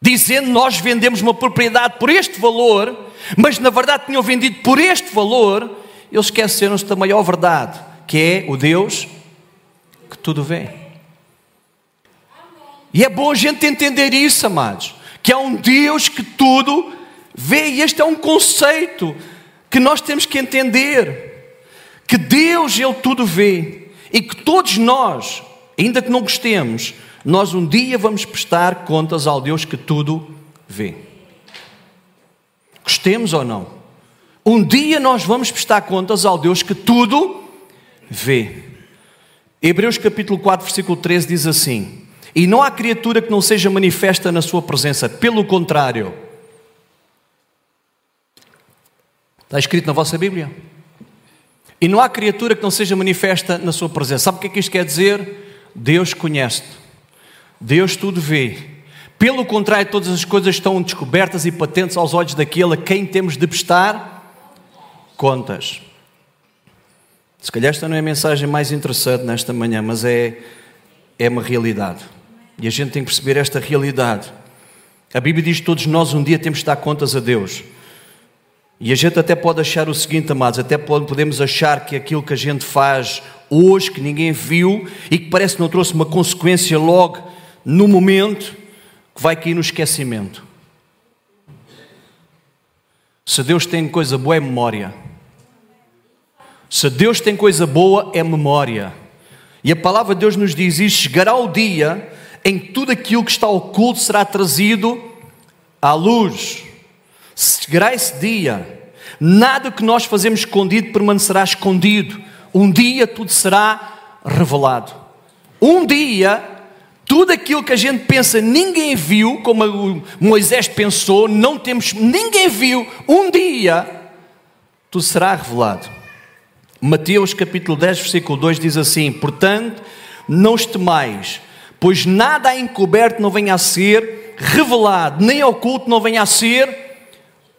dizendo nós vendemos uma propriedade por este valor, mas na verdade tinham vendido por este valor, eles esqueceram-se da maior verdade, que é o Deus que tudo vê. E é bom a gente entender isso, amados, que há um Deus que tudo Vê, e este é um conceito que nós temos que entender: que Deus, Ele tudo vê, e que todos nós, ainda que não gostemos, nós um dia vamos prestar contas ao Deus que tudo vê. Gostemos ou não? Um dia nós vamos prestar contas ao Deus que tudo vê. Hebreus capítulo 4, versículo 13 diz assim: E não há criatura que não seja manifesta na sua presença, pelo contrário, Está escrito na vossa Bíblia. E não há criatura que não seja manifesta na sua presença. Sabe o que é que isto quer dizer? Deus conhece-te. Deus tudo vê. Pelo contrário, todas as coisas estão descobertas e patentes aos olhos daquele a quem temos de prestar contas. Se calhar esta não é a mensagem mais interessante nesta manhã, mas é, é uma realidade. E a gente tem que perceber esta realidade. A Bíblia diz que todos nós um dia temos de dar contas a Deus. E a gente até pode achar o seguinte, amados, até podemos achar que aquilo que a gente faz hoje, que ninguém viu e que parece que não trouxe uma consequência logo no momento, que vai cair no esquecimento. Se Deus tem coisa boa, é memória. Se Deus tem coisa boa, é memória. E a palavra de Deus nos diz isso: chegará o dia em que tudo aquilo que está oculto será trazido à luz. Chegará esse dia, nada que nós fazemos escondido permanecerá escondido. Um dia tudo será revelado. Um dia, tudo aquilo que a gente pensa ninguém viu, como Moisés pensou, não temos, ninguém viu. Um dia, tudo será revelado. Mateus capítulo 10, versículo 2 diz assim: Portanto, não estemais, pois nada encoberto não venha a ser revelado, nem oculto não venha a ser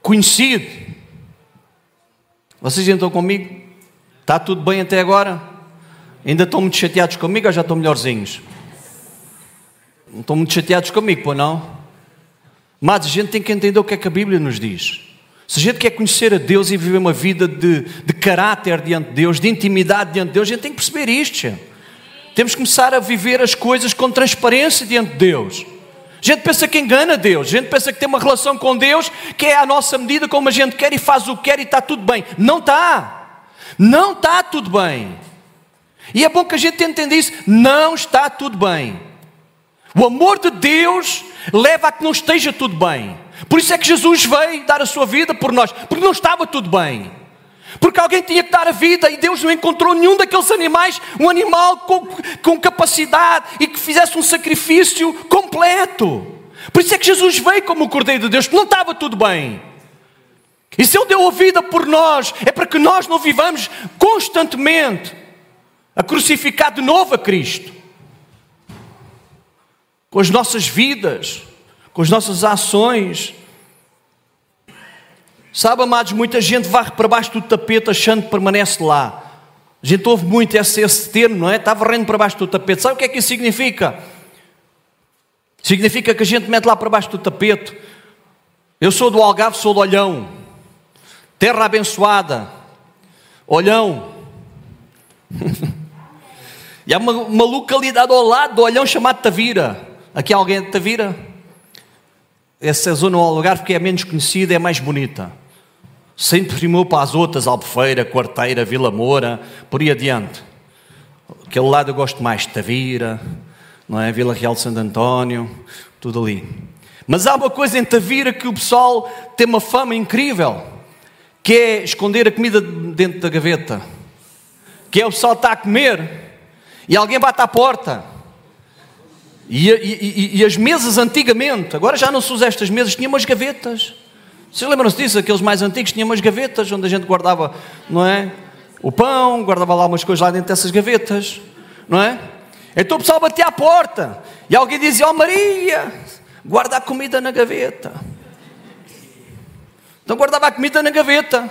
conhecido. Vocês estão comigo? Está tudo bem até agora? Ainda estão muito chateados comigo ou já estão melhorzinhos? Não estão muito chateados comigo, pois não? Mas a gente tem que entender o que é que a Bíblia nos diz. Se a gente quer conhecer a Deus e viver uma vida de, de caráter diante de Deus, de intimidade diante de Deus, a gente tem que perceber isto. Temos que começar a viver as coisas com transparência diante de Deus. A gente pensa que engana Deus, a gente pensa que tem uma relação com Deus que é à nossa medida, como a gente quer e faz o que quer e está tudo bem. Não está. Não está tudo bem. E é bom que a gente entenda isso. Não está tudo bem. O amor de Deus leva a que não esteja tudo bem. Por isso é que Jesus veio dar a sua vida por nós, porque não estava tudo bem. Porque alguém tinha que dar a vida e Deus não encontrou nenhum daqueles animais, um animal com, com capacidade e que fizesse um sacrifício completo. Por isso é que Jesus veio como o Cordeiro de Deus, porque não estava tudo bem. E se Ele deu a vida por nós, é para que nós não vivamos constantemente a crucificar de novo a Cristo. Com as nossas vidas, com as nossas ações, Sabe, amados, muita gente varre para baixo do tapete achando que permanece lá. A gente ouve muito esse, esse termo, não é? Está varrendo para baixo do tapete. Sabe o que é que isso significa? Significa que a gente mete lá para baixo do tapete. Eu sou do Algarve, sou do Olhão. Terra abençoada. Olhão. e há uma, uma, localidade ao lado do Olhão chamada Tavira. Aqui alguém de Tavira? Essa zona ao Algarve que é menos conhecida, é mais bonita sempre primou para as outras, Albufeira, Quarteira, Vila Moura, por aí adiante. Aquele lado eu gosto mais, Tavira, não é? Vila Real de Santo António, tudo ali. Mas há uma coisa em Tavira que o pessoal tem uma fama incrível, que é esconder a comida dentro da gaveta. Que é o pessoal está a comer e alguém bate à porta. E, e, e, as mesas antigamente, agora já não se usa estas mesas, tinham umas gavetas. Vocês lembram-se disso? Aqueles mais antigos tinham umas gavetas onde a gente guardava, não é? O pão, guardava lá umas coisas lá dentro dessas gavetas, não é? Então o pessoal batia à porta e alguém dizia: Ó oh, Maria, guarda a comida na gaveta. Então guardava a comida na gaveta.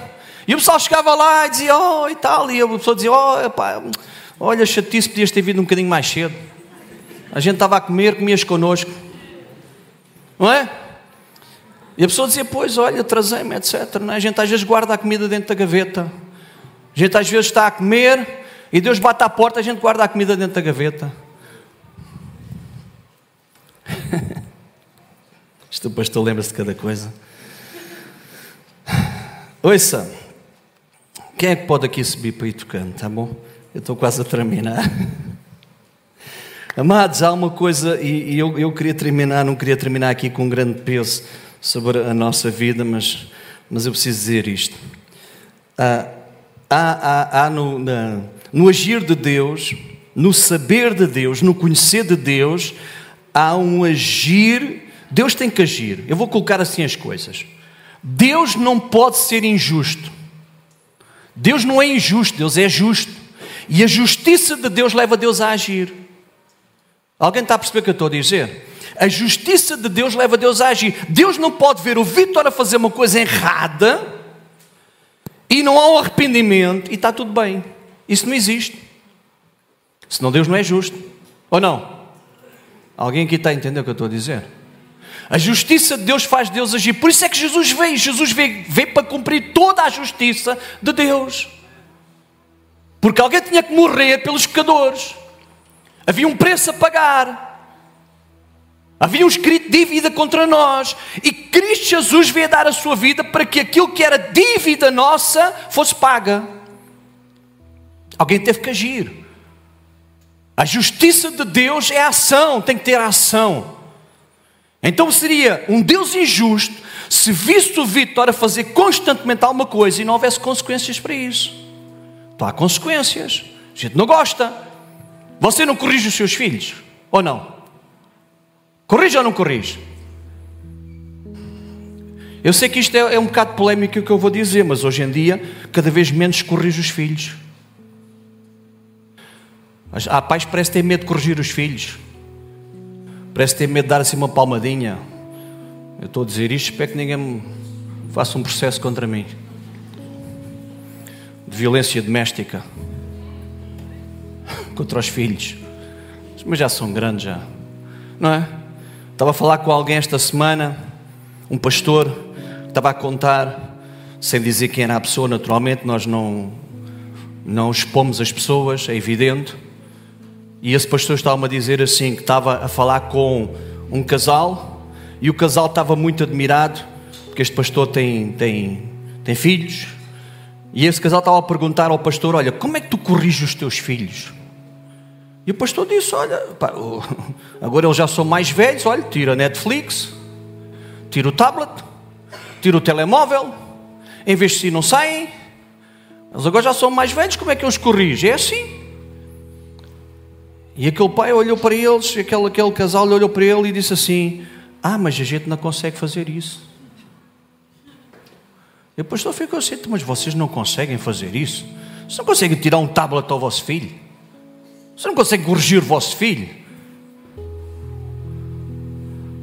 E o pessoal chegava lá e dizia: Oh, e tal. E a pessoa dizia: Oh, pá, olha, chatice, podias ter vindo um bocadinho mais cedo. A gente estava a comer, comias connosco. Não é? E a pessoa dizia: Pois, olha, trazei-me, etc. Não é? A gente às vezes guarda a comida dentro da gaveta. A gente às vezes está a comer e Deus bate à porta, a gente guarda a comida dentro da gaveta. Isto o pastor lembra-se de cada coisa. Ouça, quem é que pode aqui subir para ir tocando, tá bom? Eu estou quase a terminar. Amados, há uma coisa, e, e eu, eu queria terminar, não queria terminar aqui com um grande peso sobre a nossa vida, mas, mas eu preciso dizer isto. Há, há, há no, na, no agir de Deus, no saber de Deus, no conhecer de Deus, há um agir. Deus tem que agir. Eu vou colocar assim as coisas. Deus não pode ser injusto. Deus não é injusto, Deus é justo. E a justiça de Deus leva Deus a agir. Alguém está a perceber o que eu estou a dizer? A justiça de Deus leva Deus a agir. Deus não pode ver o Vitor a fazer uma coisa errada e não há um arrependimento e está tudo bem. Isso não existe. Senão Deus não é justo. Ou não? Alguém aqui está a entender o que eu estou a dizer? A justiça de Deus faz Deus agir. Por isso é que Jesus veio. Jesus veio, veio para cumprir toda a justiça de Deus. Porque alguém tinha que morrer pelos pecadores. Havia um preço a pagar. Havia um escrito dívida contra nós. E Cristo Jesus veio dar a sua vida para que aquilo que era dívida nossa fosse paga. Alguém teve que agir. A justiça de Deus é ação, tem que ter ação. Então seria um Deus injusto se visse o Vitor a fazer constantemente alguma coisa e não houvesse consequências para isso. Então há consequências. A gente não gosta. Você não corrige os seus filhos? Ou não? Corrige ou não corrige? Eu sei que isto é, é um bocado polémico o que eu vou dizer, mas hoje em dia cada vez menos corrige os filhos. Há pais que ter medo de corrigir os filhos. Parece ter medo de dar assim uma palmadinha. Eu estou a dizer isto, espero que ninguém me faça um processo contra mim. De violência doméstica. Contra os filhos. Mas já são grandes já. Não é? Estava a falar com alguém esta semana um pastor estava a contar, sem dizer quem era a pessoa, naturalmente, nós não, não expomos as pessoas, é evidente. E esse pastor estava a dizer assim: que estava a falar com um casal e o casal estava muito admirado, porque este pastor tem, tem, tem filhos. E esse casal estava a perguntar ao pastor: Olha, como é que tu corriges os teus filhos? E o pastor disse: Olha, agora eles já são mais velhos, olha, tira a Netflix, tira o tablet, tira o telemóvel, em vez de si não saem, eles agora já são mais velhos, como é que eu os corrijo? É assim. E aquele pai olhou para eles, aquele, aquele casal olhou para ele e disse assim: Ah, mas a gente não consegue fazer isso. E o pastor ficou assim: Mas vocês não conseguem fazer isso? Vocês não conseguem tirar um tablet ao vosso filho? Você não consegue corrigir o vosso filho?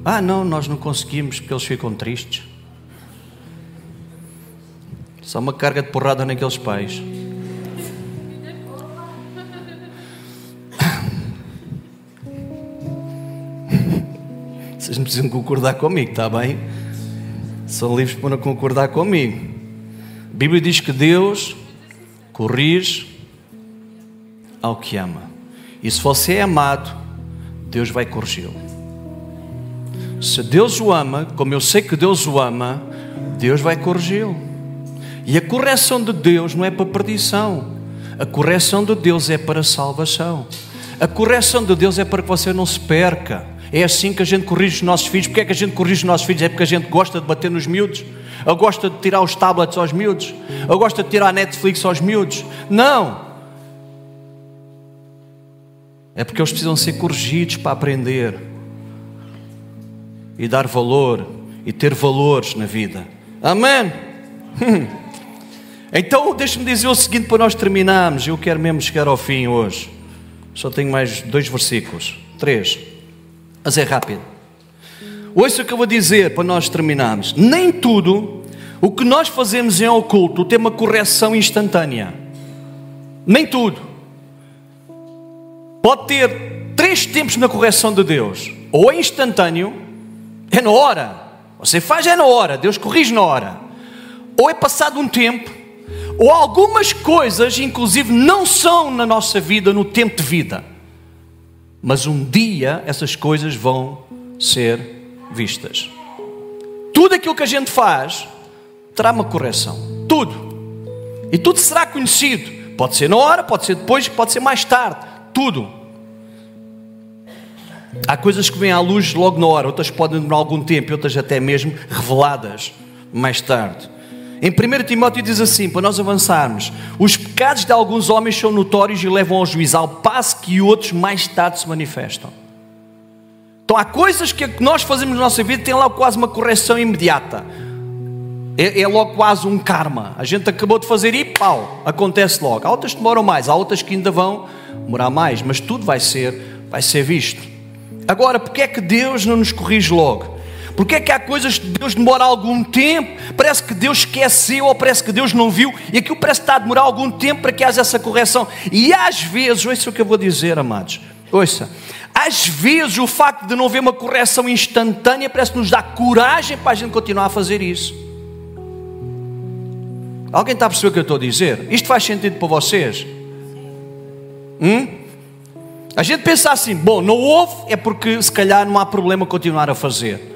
Ah, não, nós não conseguimos porque eles ficam tristes. Só uma carga de porrada naqueles pais. Vocês não precisam concordar comigo, está bem? São livres para concordar comigo. A Bíblia diz que Deus corrige ao que ama. E se você é amado, Deus vai corrigi-lo. Se Deus o ama, como eu sei que Deus o ama, Deus vai corrigi-lo. E a correção de Deus não é para perdição. A correção de Deus é para salvação. A correção de Deus é para que você não se perca. É assim que a gente corrige os nossos filhos. Porque é que a gente corrige os nossos filhos? É porque a gente gosta de bater nos miúdos? Ou gosta de tirar os tablets aos miúdos? Ou gosta de tirar a Netflix aos miúdos? Não! É porque eles precisam ser corrigidos para aprender e dar valor e ter valores na vida. Amém? Então, deixe-me dizer o seguinte para nós terminarmos. Eu quero mesmo chegar ao fim hoje. Só tenho mais dois versículos. Três mas é rápido. Ouça o que eu vou dizer para nós terminarmos. Nem tudo o que nós fazemos em oculto tem uma correção instantânea. Nem tudo. Pode ter três tempos na correção de Deus. Ou é instantâneo, é na hora. Você faz é na hora, Deus corrige na hora. Ou é passado um tempo, ou algumas coisas, inclusive, não são na nossa vida no tempo de vida. Mas um dia essas coisas vão ser vistas. Tudo aquilo que a gente faz terá uma correção. Tudo. E tudo será conhecido. Pode ser na hora, pode ser depois, pode ser mais tarde. Tudo. Há coisas que vêm à luz logo na hora, outras podem demorar algum tempo, outras até mesmo reveladas mais tarde. Em 1 Timóteo diz assim: para nós avançarmos, os pecados de alguns homens são notórios e levam ao juízo, ao passo que outros mais tarde se manifestam. Então há coisas que nós fazemos na nossa vida tem lá quase uma correção imediata. É, é, logo quase um karma. A gente acabou de fazer e pau, acontece logo. Há outras que demoram mais, há outras que ainda vão demorar mais, mas tudo vai ser, vai ser visto. Agora, porque é que Deus não nos corrige logo? Porque é que há coisas que Deus demora algum tempo? Parece que Deus esqueceu ou parece que Deus não viu e aquilo parece que está a demorar algum tempo para que haja essa correção. E às vezes, ouça o que eu vou dizer, amados, ouça, às vezes o facto de não haver uma correção instantânea parece que nos dá coragem para a gente continuar a fazer isso. Alguém está a perceber o que eu estou a dizer? Isto faz sentido para vocês? Hum? A gente pensa assim, bom, não houve, é porque se calhar não há problema continuar a fazer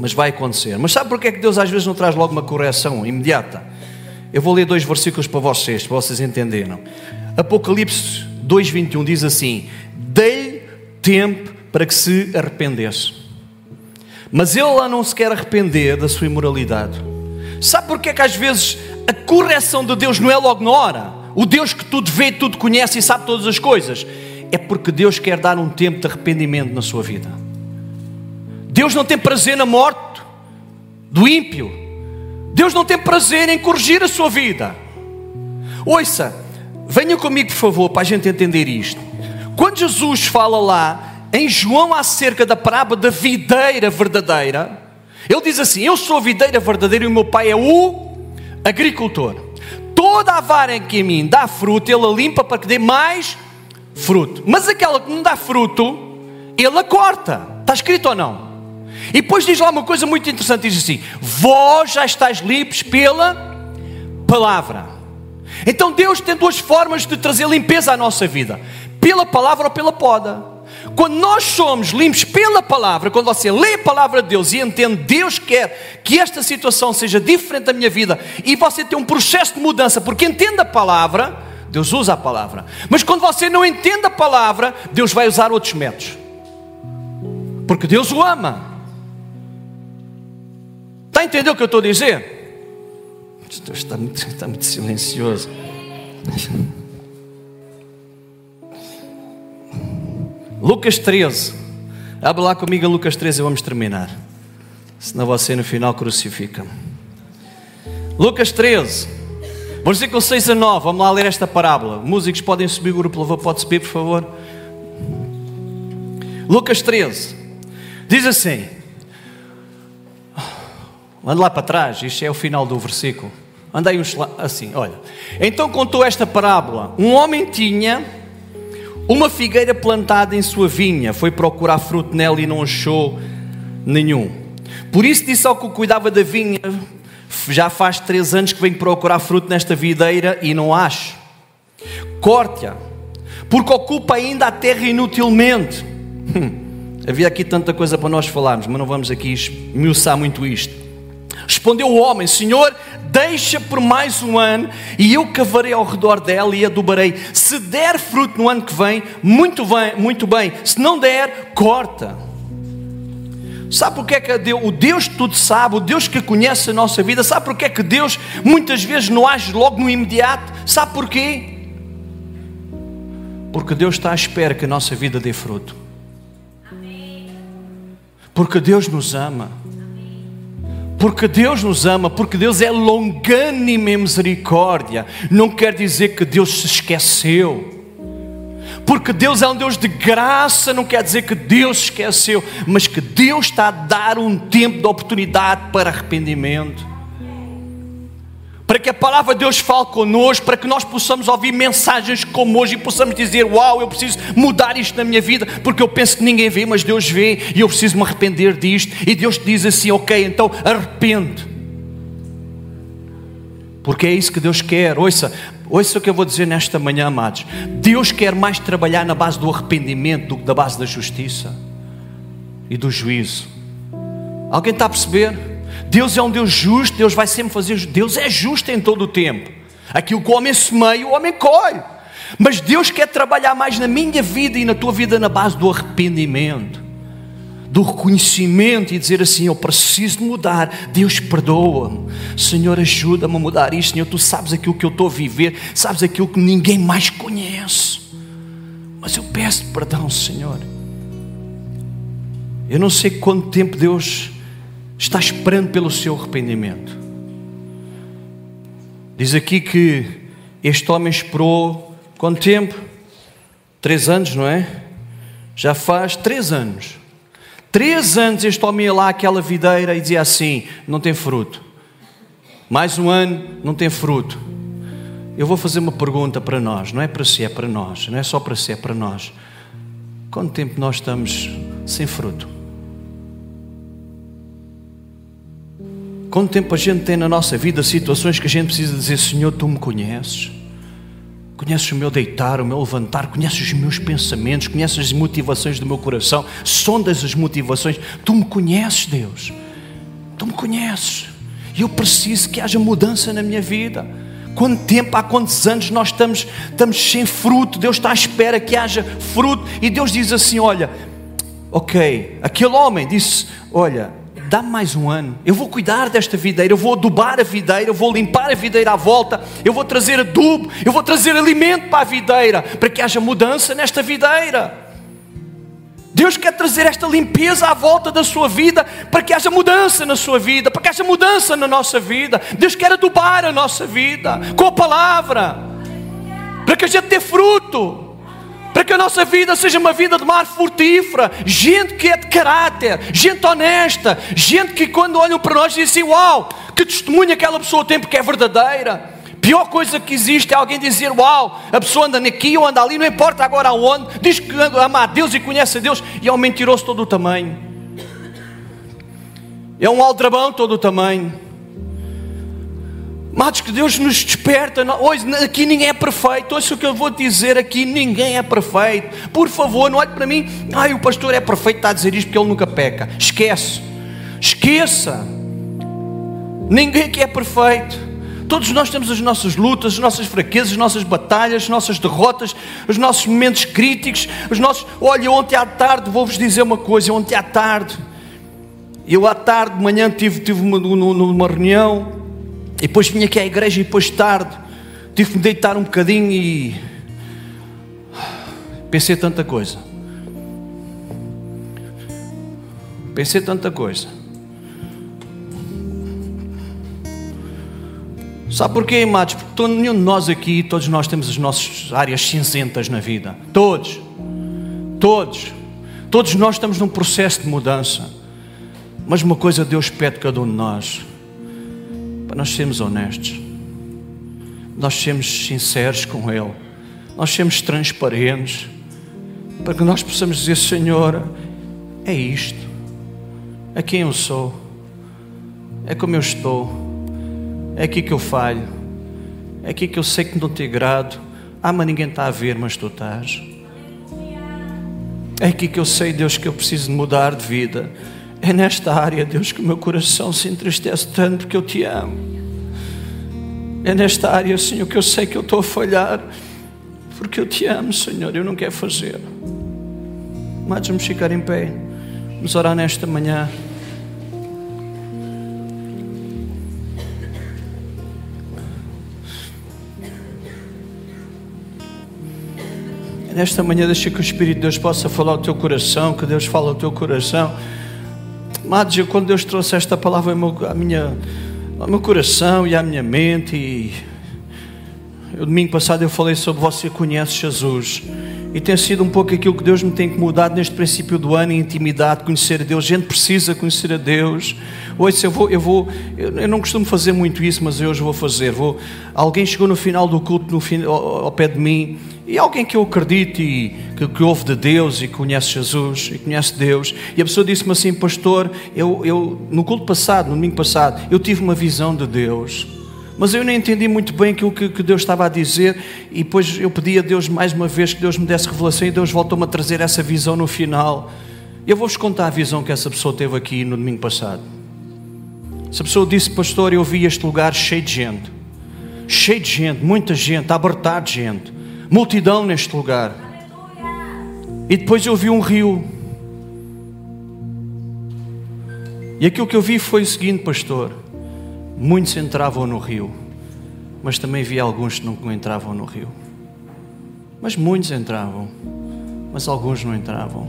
mas vai acontecer. Mas sabe porque é que Deus às vezes não traz logo uma correção imediata? Eu vou ler dois versículos para vocês, para vocês entenderam. Apocalipse 2:21 diz assim: Dei-lhe tempo para que se arrependesse. Mas ele lá não se quer arrepender da sua imoralidade. Sabe porque é que às vezes a correção de Deus não é logo na hora? O Deus que tudo vê, tudo conhece e sabe todas as coisas. É porque Deus quer dar um tempo de arrependimento na sua vida. Deus não tem prazer na morte do ímpio. Deus não tem prazer em corrigir a sua vida. Ouça, venha comigo, por favor, para a gente entender isto. Quando Jesus fala lá em João acerca da parábola da videira verdadeira, ele diz assim: Eu sou a videira verdadeira e o meu pai é o agricultor. Toda a vara em que a mim dá fruto, ele a limpa para que dê mais fruto. Mas aquela que não dá fruto, ele a corta. Está escrito ou não? E depois diz lá uma coisa muito interessante: diz assim: Vós já estáis limpos pela palavra. Então Deus tem duas formas de trazer limpeza à nossa vida: pela palavra ou pela poda. Quando nós somos limpos pela palavra, quando você lê a palavra de Deus e entende, Deus quer que esta situação seja diferente da minha vida e você tem um processo de mudança, porque entende a palavra, Deus usa a palavra. Mas quando você não entende a palavra, Deus vai usar outros métodos, porque Deus o ama. Está a entender o que eu estou a dizer? Está muito, está muito silencioso. Lucas 13. Abre lá comigo Lucas 13 e vamos terminar. Senão você no final crucifica. Lucas 13. Versículo 6 a 9. Vamos lá ler esta parábola. Músicos podem subir, o grupo louvor pode subir, por favor. Lucas 13. Diz assim. Anda lá para trás, isto é o final do versículo. Andei assim, olha. Então contou esta parábola. Um homem tinha uma figueira plantada em sua vinha, foi procurar fruto nela e não achou nenhum. Por isso disse ao que cuidava da vinha: Já faz três anos que venho procurar fruto nesta videira e não acho. Corte-a, porque ocupa ainda a terra inutilmente. Hum, havia aqui tanta coisa para nós falarmos, mas não vamos aqui esmiuçar muito isto. Respondeu o homem: Senhor, deixa por mais um ano e eu cavarei ao redor dela e adubarei. Se der fruto no ano que vem, muito bem, muito bem. Se não der, corta. Sabe porque é que Deus, o Deus que tudo sabe, o Deus que conhece a nossa vida, sabe porque é que Deus muitas vezes não age logo no imediato? Sabe porquê? Porque Deus está à espera que a nossa vida dê fruto. Porque Deus nos ama. Porque Deus nos ama, porque Deus é longânime em misericórdia, não quer dizer que Deus se esqueceu. Porque Deus é um Deus de graça, não quer dizer que Deus se esqueceu, mas que Deus está a dar um tempo de oportunidade para arrependimento para que a palavra de Deus fale conosco, para que nós possamos ouvir mensagens como hoje e possamos dizer: Uau, eu preciso mudar isto na minha vida, porque eu penso que ninguém vê, mas Deus vê e eu preciso me arrepender disto. E Deus te diz assim: Ok, então arrepende, porque é isso que Deus quer. Ouça, ouça o que eu vou dizer nesta manhã, amados. Deus quer mais trabalhar na base do arrependimento do que da base da justiça e do juízo. Alguém está a perceber? Deus é um Deus justo, Deus vai sempre fazer. Deus é justo em todo o tempo. Aquilo que o homem semeia, o homem colhe. Mas Deus quer trabalhar mais na minha vida e na tua vida na base do arrependimento, do reconhecimento e dizer assim: Eu preciso mudar. Deus perdoa-me. Senhor, ajuda-me a mudar isto. Senhor, tu sabes aquilo que eu estou a viver, sabes aquilo que ninguém mais conhece. Mas eu peço perdão, Senhor. Eu não sei quanto tempo Deus está esperando pelo seu arrependimento. Diz aqui que este homem esperou quanto tempo? Três anos, não é? Já faz três anos. Três anos este homem ia lá àquela videira e dizia assim: não tem fruto. Mais um ano, não tem fruto. Eu vou fazer uma pergunta para nós, não é para si, é para nós, não é só para si, é para nós. Quanto tempo nós estamos sem fruto? Quanto tempo a gente tem na nossa vida situações que a gente precisa dizer: Senhor, tu me conheces. Conheces o meu deitar, o meu levantar, conheces os meus pensamentos, conheces as motivações do meu coração, sondas as motivações. Tu me conheces, Deus. Tu me conheces. E eu preciso que haja mudança na minha vida. Quanto tempo, há quantos anos nós estamos, estamos sem fruto? Deus está à espera que haja fruto. E Deus diz assim: Olha, ok, aquele homem disse: Olha, dá-me mais um ano, eu vou cuidar desta videira, eu vou adubar a videira, eu vou limpar a videira à volta, eu vou trazer adubo, eu vou trazer alimento para a videira, para que haja mudança nesta videira. Deus quer trazer esta limpeza à volta da sua vida, para que haja mudança na sua vida, para que haja mudança na nossa vida. Deus quer adubar a nossa vida com a palavra, para que a gente dê fruto para que a nossa vida seja uma vida de mar frutífera, gente que é de caráter, gente honesta, gente que quando olham para nós dizem assim: Uau, que testemunha aquela pessoa tem porque é verdadeira. Pior coisa que existe é alguém dizer: Uau, a pessoa anda aqui ou anda ali, não importa agora aonde, diz que ama a Deus e conhece a Deus e é um mentiroso todo o tamanho. É um aldrabão todo o tamanho. Matos, que Deus nos desperta. Hoje aqui ninguém é perfeito. Ouça o que eu vou dizer aqui: ninguém é perfeito. Por favor, não olhe para mim. Ai, o pastor é perfeito, está a dizer isto porque ele nunca peca. Esquece. Esqueça. Ninguém aqui é perfeito. Todos nós temos as nossas lutas, as nossas fraquezas, as nossas batalhas, as nossas derrotas, os nossos momentos críticos, os nossos. Olha, ontem à tarde, vou-vos dizer uma coisa: ontem à tarde, eu à tarde, de manhã, tive, tive uma, uma reunião e depois vim aqui à igreja e depois tarde tive que me deitar um bocadinho e pensei tanta coisa. Pensei tanta coisa. Sabe porquê, amados? Porque todo, nenhum de nós aqui, todos nós temos as nossas áreas cinzentas na vida. Todos. Todos. Todos nós estamos num processo de mudança. Mas uma coisa Deus pede a cada um de nós para nós sermos honestos, nós sermos sinceros com Ele, nós sermos transparentes, para que nós possamos dizer: Senhor, é isto, é quem eu sou, é como eu estou, é aqui que eu falho, é aqui que eu sei que não te agrado. Ah, mas ninguém está a ver, mas tu estás. É aqui que eu sei, Deus, que eu preciso mudar de vida. É nesta área, Deus, que o meu coração se entristece tanto porque eu te amo. É nesta área, Senhor, que eu sei que eu estou a falhar porque eu te amo, Senhor. Eu não quero fazer. Mas vamos ficar em pé. Vamos orar nesta manhã. Nesta manhã, deixa que o Espírito de Deus possa falar ao teu coração, que Deus fale ao teu coração. Amados, quando Deus trouxe esta palavra ao minha, ao meu coração e à minha mente, e o domingo passado eu falei sobre você conhece Jesus. E tem sido um pouco aquilo que Deus me tem incomodado neste princípio do ano, em intimidade, conhecer a Deus. A gente precisa conhecer a Deus. Hoje eu vou, eu vou, eu não costumo fazer muito isso, mas hoje vou fazer. Vou, alguém chegou no final do culto, no, ao, ao pé de mim, e alguém que eu acredito e que, que ouve de Deus e conhece Jesus e conhece Deus, e a pessoa disse-me assim, pastor, eu, eu no culto passado, no domingo passado, eu tive uma visão de Deus, mas eu não entendi muito bem aquilo que, que Deus estava a dizer, e depois eu pedi a Deus mais uma vez que Deus me desse revelação, e Deus voltou-me a trazer essa visão no final. Eu vou-vos contar a visão que essa pessoa teve aqui no domingo passado. Essa pessoa disse, pastor, eu vi este lugar cheio de gente, cheio de gente, muita gente, abertado de gente multidão neste lugar. E depois eu vi um rio. E aquilo que eu vi foi o seguinte, pastor: muitos entravam no rio, mas também vi alguns que não entravam no rio. Mas muitos entravam, mas alguns não entravam.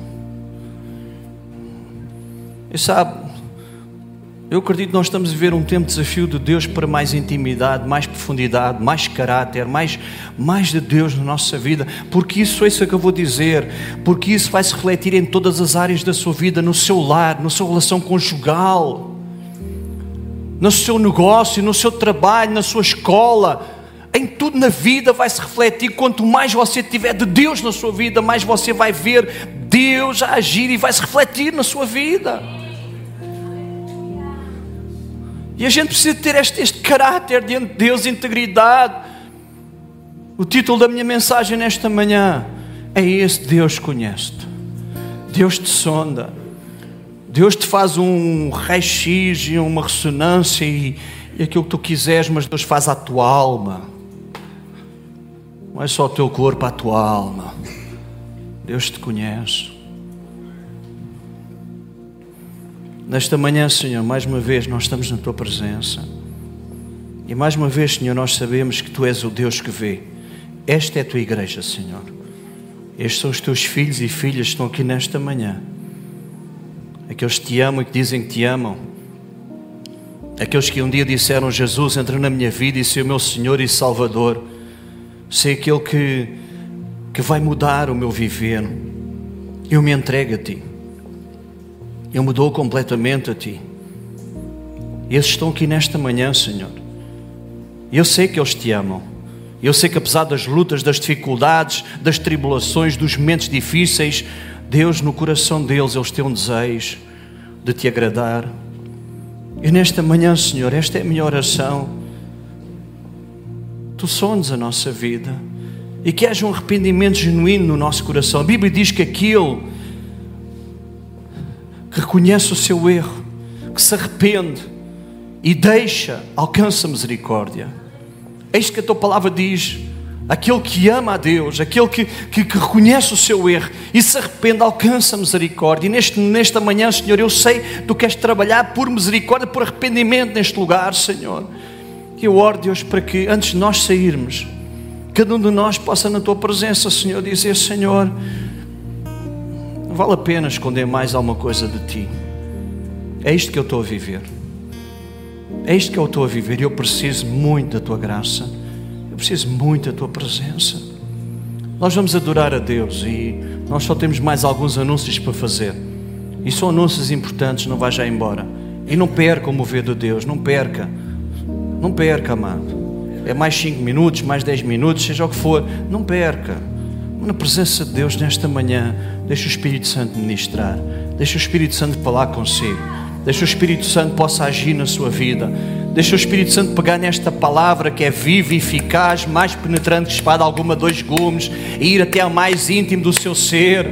E sabe, eu acredito que nós estamos a viver um tempo de desafio de Deus para mais intimidade, mais profundidade, mais caráter, mais, mais de Deus na nossa vida, porque isso é isso que eu vou dizer, porque isso vai se refletir em todas as áreas da sua vida, no seu lar, na sua relação conjugal, no seu negócio, no seu trabalho, na sua escola, em tudo na vida vai se refletir. Quanto mais você tiver de Deus na sua vida, mais você vai ver Deus a agir e vai se refletir na sua vida. E a gente precisa ter este, este caráter diante de Deus, integridade. O título da minha mensagem nesta manhã é esse: Deus conhece-te, Deus te sonda, Deus te faz um raio-x e uma ressonância e, e aquilo que tu quiseres, mas Deus faz a tua alma. Não é só o teu corpo, a tua alma. Deus te conhece. Nesta manhã, Senhor, mais uma vez nós estamos na tua presença. E mais uma vez, Senhor, nós sabemos que tu és o Deus que vê. Esta é a tua igreja, Senhor. Estes são os teus filhos e filhas que estão aqui nesta manhã. Aqueles que te amam e que dizem que te amam. Aqueles que um dia disseram: Jesus, entra na minha vida e ser o meu Senhor e Salvador. Sei aquele que, que vai mudar o meu viver. Eu me entrego a ti. Eu mudou completamente a ti. Eles estão aqui nesta manhã, Senhor. Eu sei que eles te amam. Eu sei que apesar das lutas, das dificuldades, das tribulações, dos momentos difíceis, Deus no coração deles, eles têm um desejo de te agradar. E nesta manhã, Senhor, esta é a minha oração. Tu sondes a nossa vida e que haja um arrependimento genuíno no nosso coração. A Bíblia diz que que reconhece o seu erro, que se arrepende e deixa, alcança misericórdia. Eis que a tua palavra diz: aquele que ama a Deus, aquele que, que, que, reconhece o seu erro e se arrepende, alcança misericórdia. E neste, nesta manhã, Senhor, eu sei que tu queres trabalhar por misericórdia, por arrependimento neste lugar, Senhor. Eu oro, Deus, para que antes de nós sairmos, cada um de nós possa, na tua presença, Senhor, dizer: Senhor, vale a pena esconder mais alguma coisa de ti. É isto que eu estou a viver. É isto que eu estou a viver e eu preciso muito da tua graça. Eu preciso muito da tua presença. Nós vamos adorar a Deus e nós só temos mais alguns anúncios para fazer. E são anúncios importantes, não vá já embora. E não perca o mover de Deus, não perca. Não perca, amado. É mais 5 minutos, mais 10 minutos, seja o que for. Não perca. Na presença de Deus nesta manhã, deixa o Espírito Santo ministrar. Deixa o Espírito Santo falar consigo. Deixa o Espírito Santo possa agir na sua vida. Deixa o Espírito Santo pegar nesta palavra que é viva e eficaz, mais penetrante que espada alguma, dois gumes, e ir até ao mais íntimo do seu ser.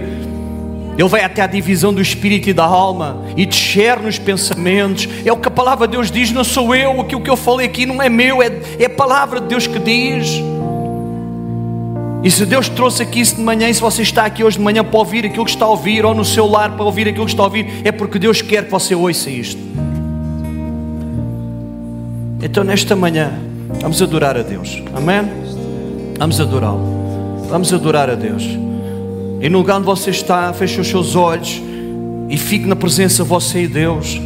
Ele vai até a divisão do espírito e da alma e descer nos pensamentos. É o que a palavra de Deus diz, não sou eu. Aquilo que eu falei aqui não é meu, é, é a palavra de Deus que diz. E se Deus trouxe aqui isso de manhã, e se você está aqui hoje de manhã para ouvir aquilo que está a ouvir, ou no seu lar para ouvir aquilo que está a ouvir, é porque Deus quer que você ouça isto. Então, nesta manhã, vamos adorar a Deus, amém? Vamos adorá-lo, vamos adorar a Deus. E no lugar onde você está, feche os seus olhos e fique na presença de você e Deus.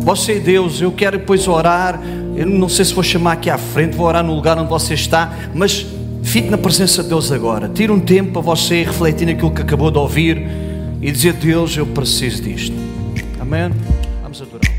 Você e Deus, eu quero depois orar. Eu não sei se vou chamar aqui à frente, vou orar no lugar onde você está, mas Fique na presença de Deus agora. Tire um tempo para você refletir naquilo que acabou de ouvir e dizer: Deus, eu preciso disto. Amém? Vamos adorar.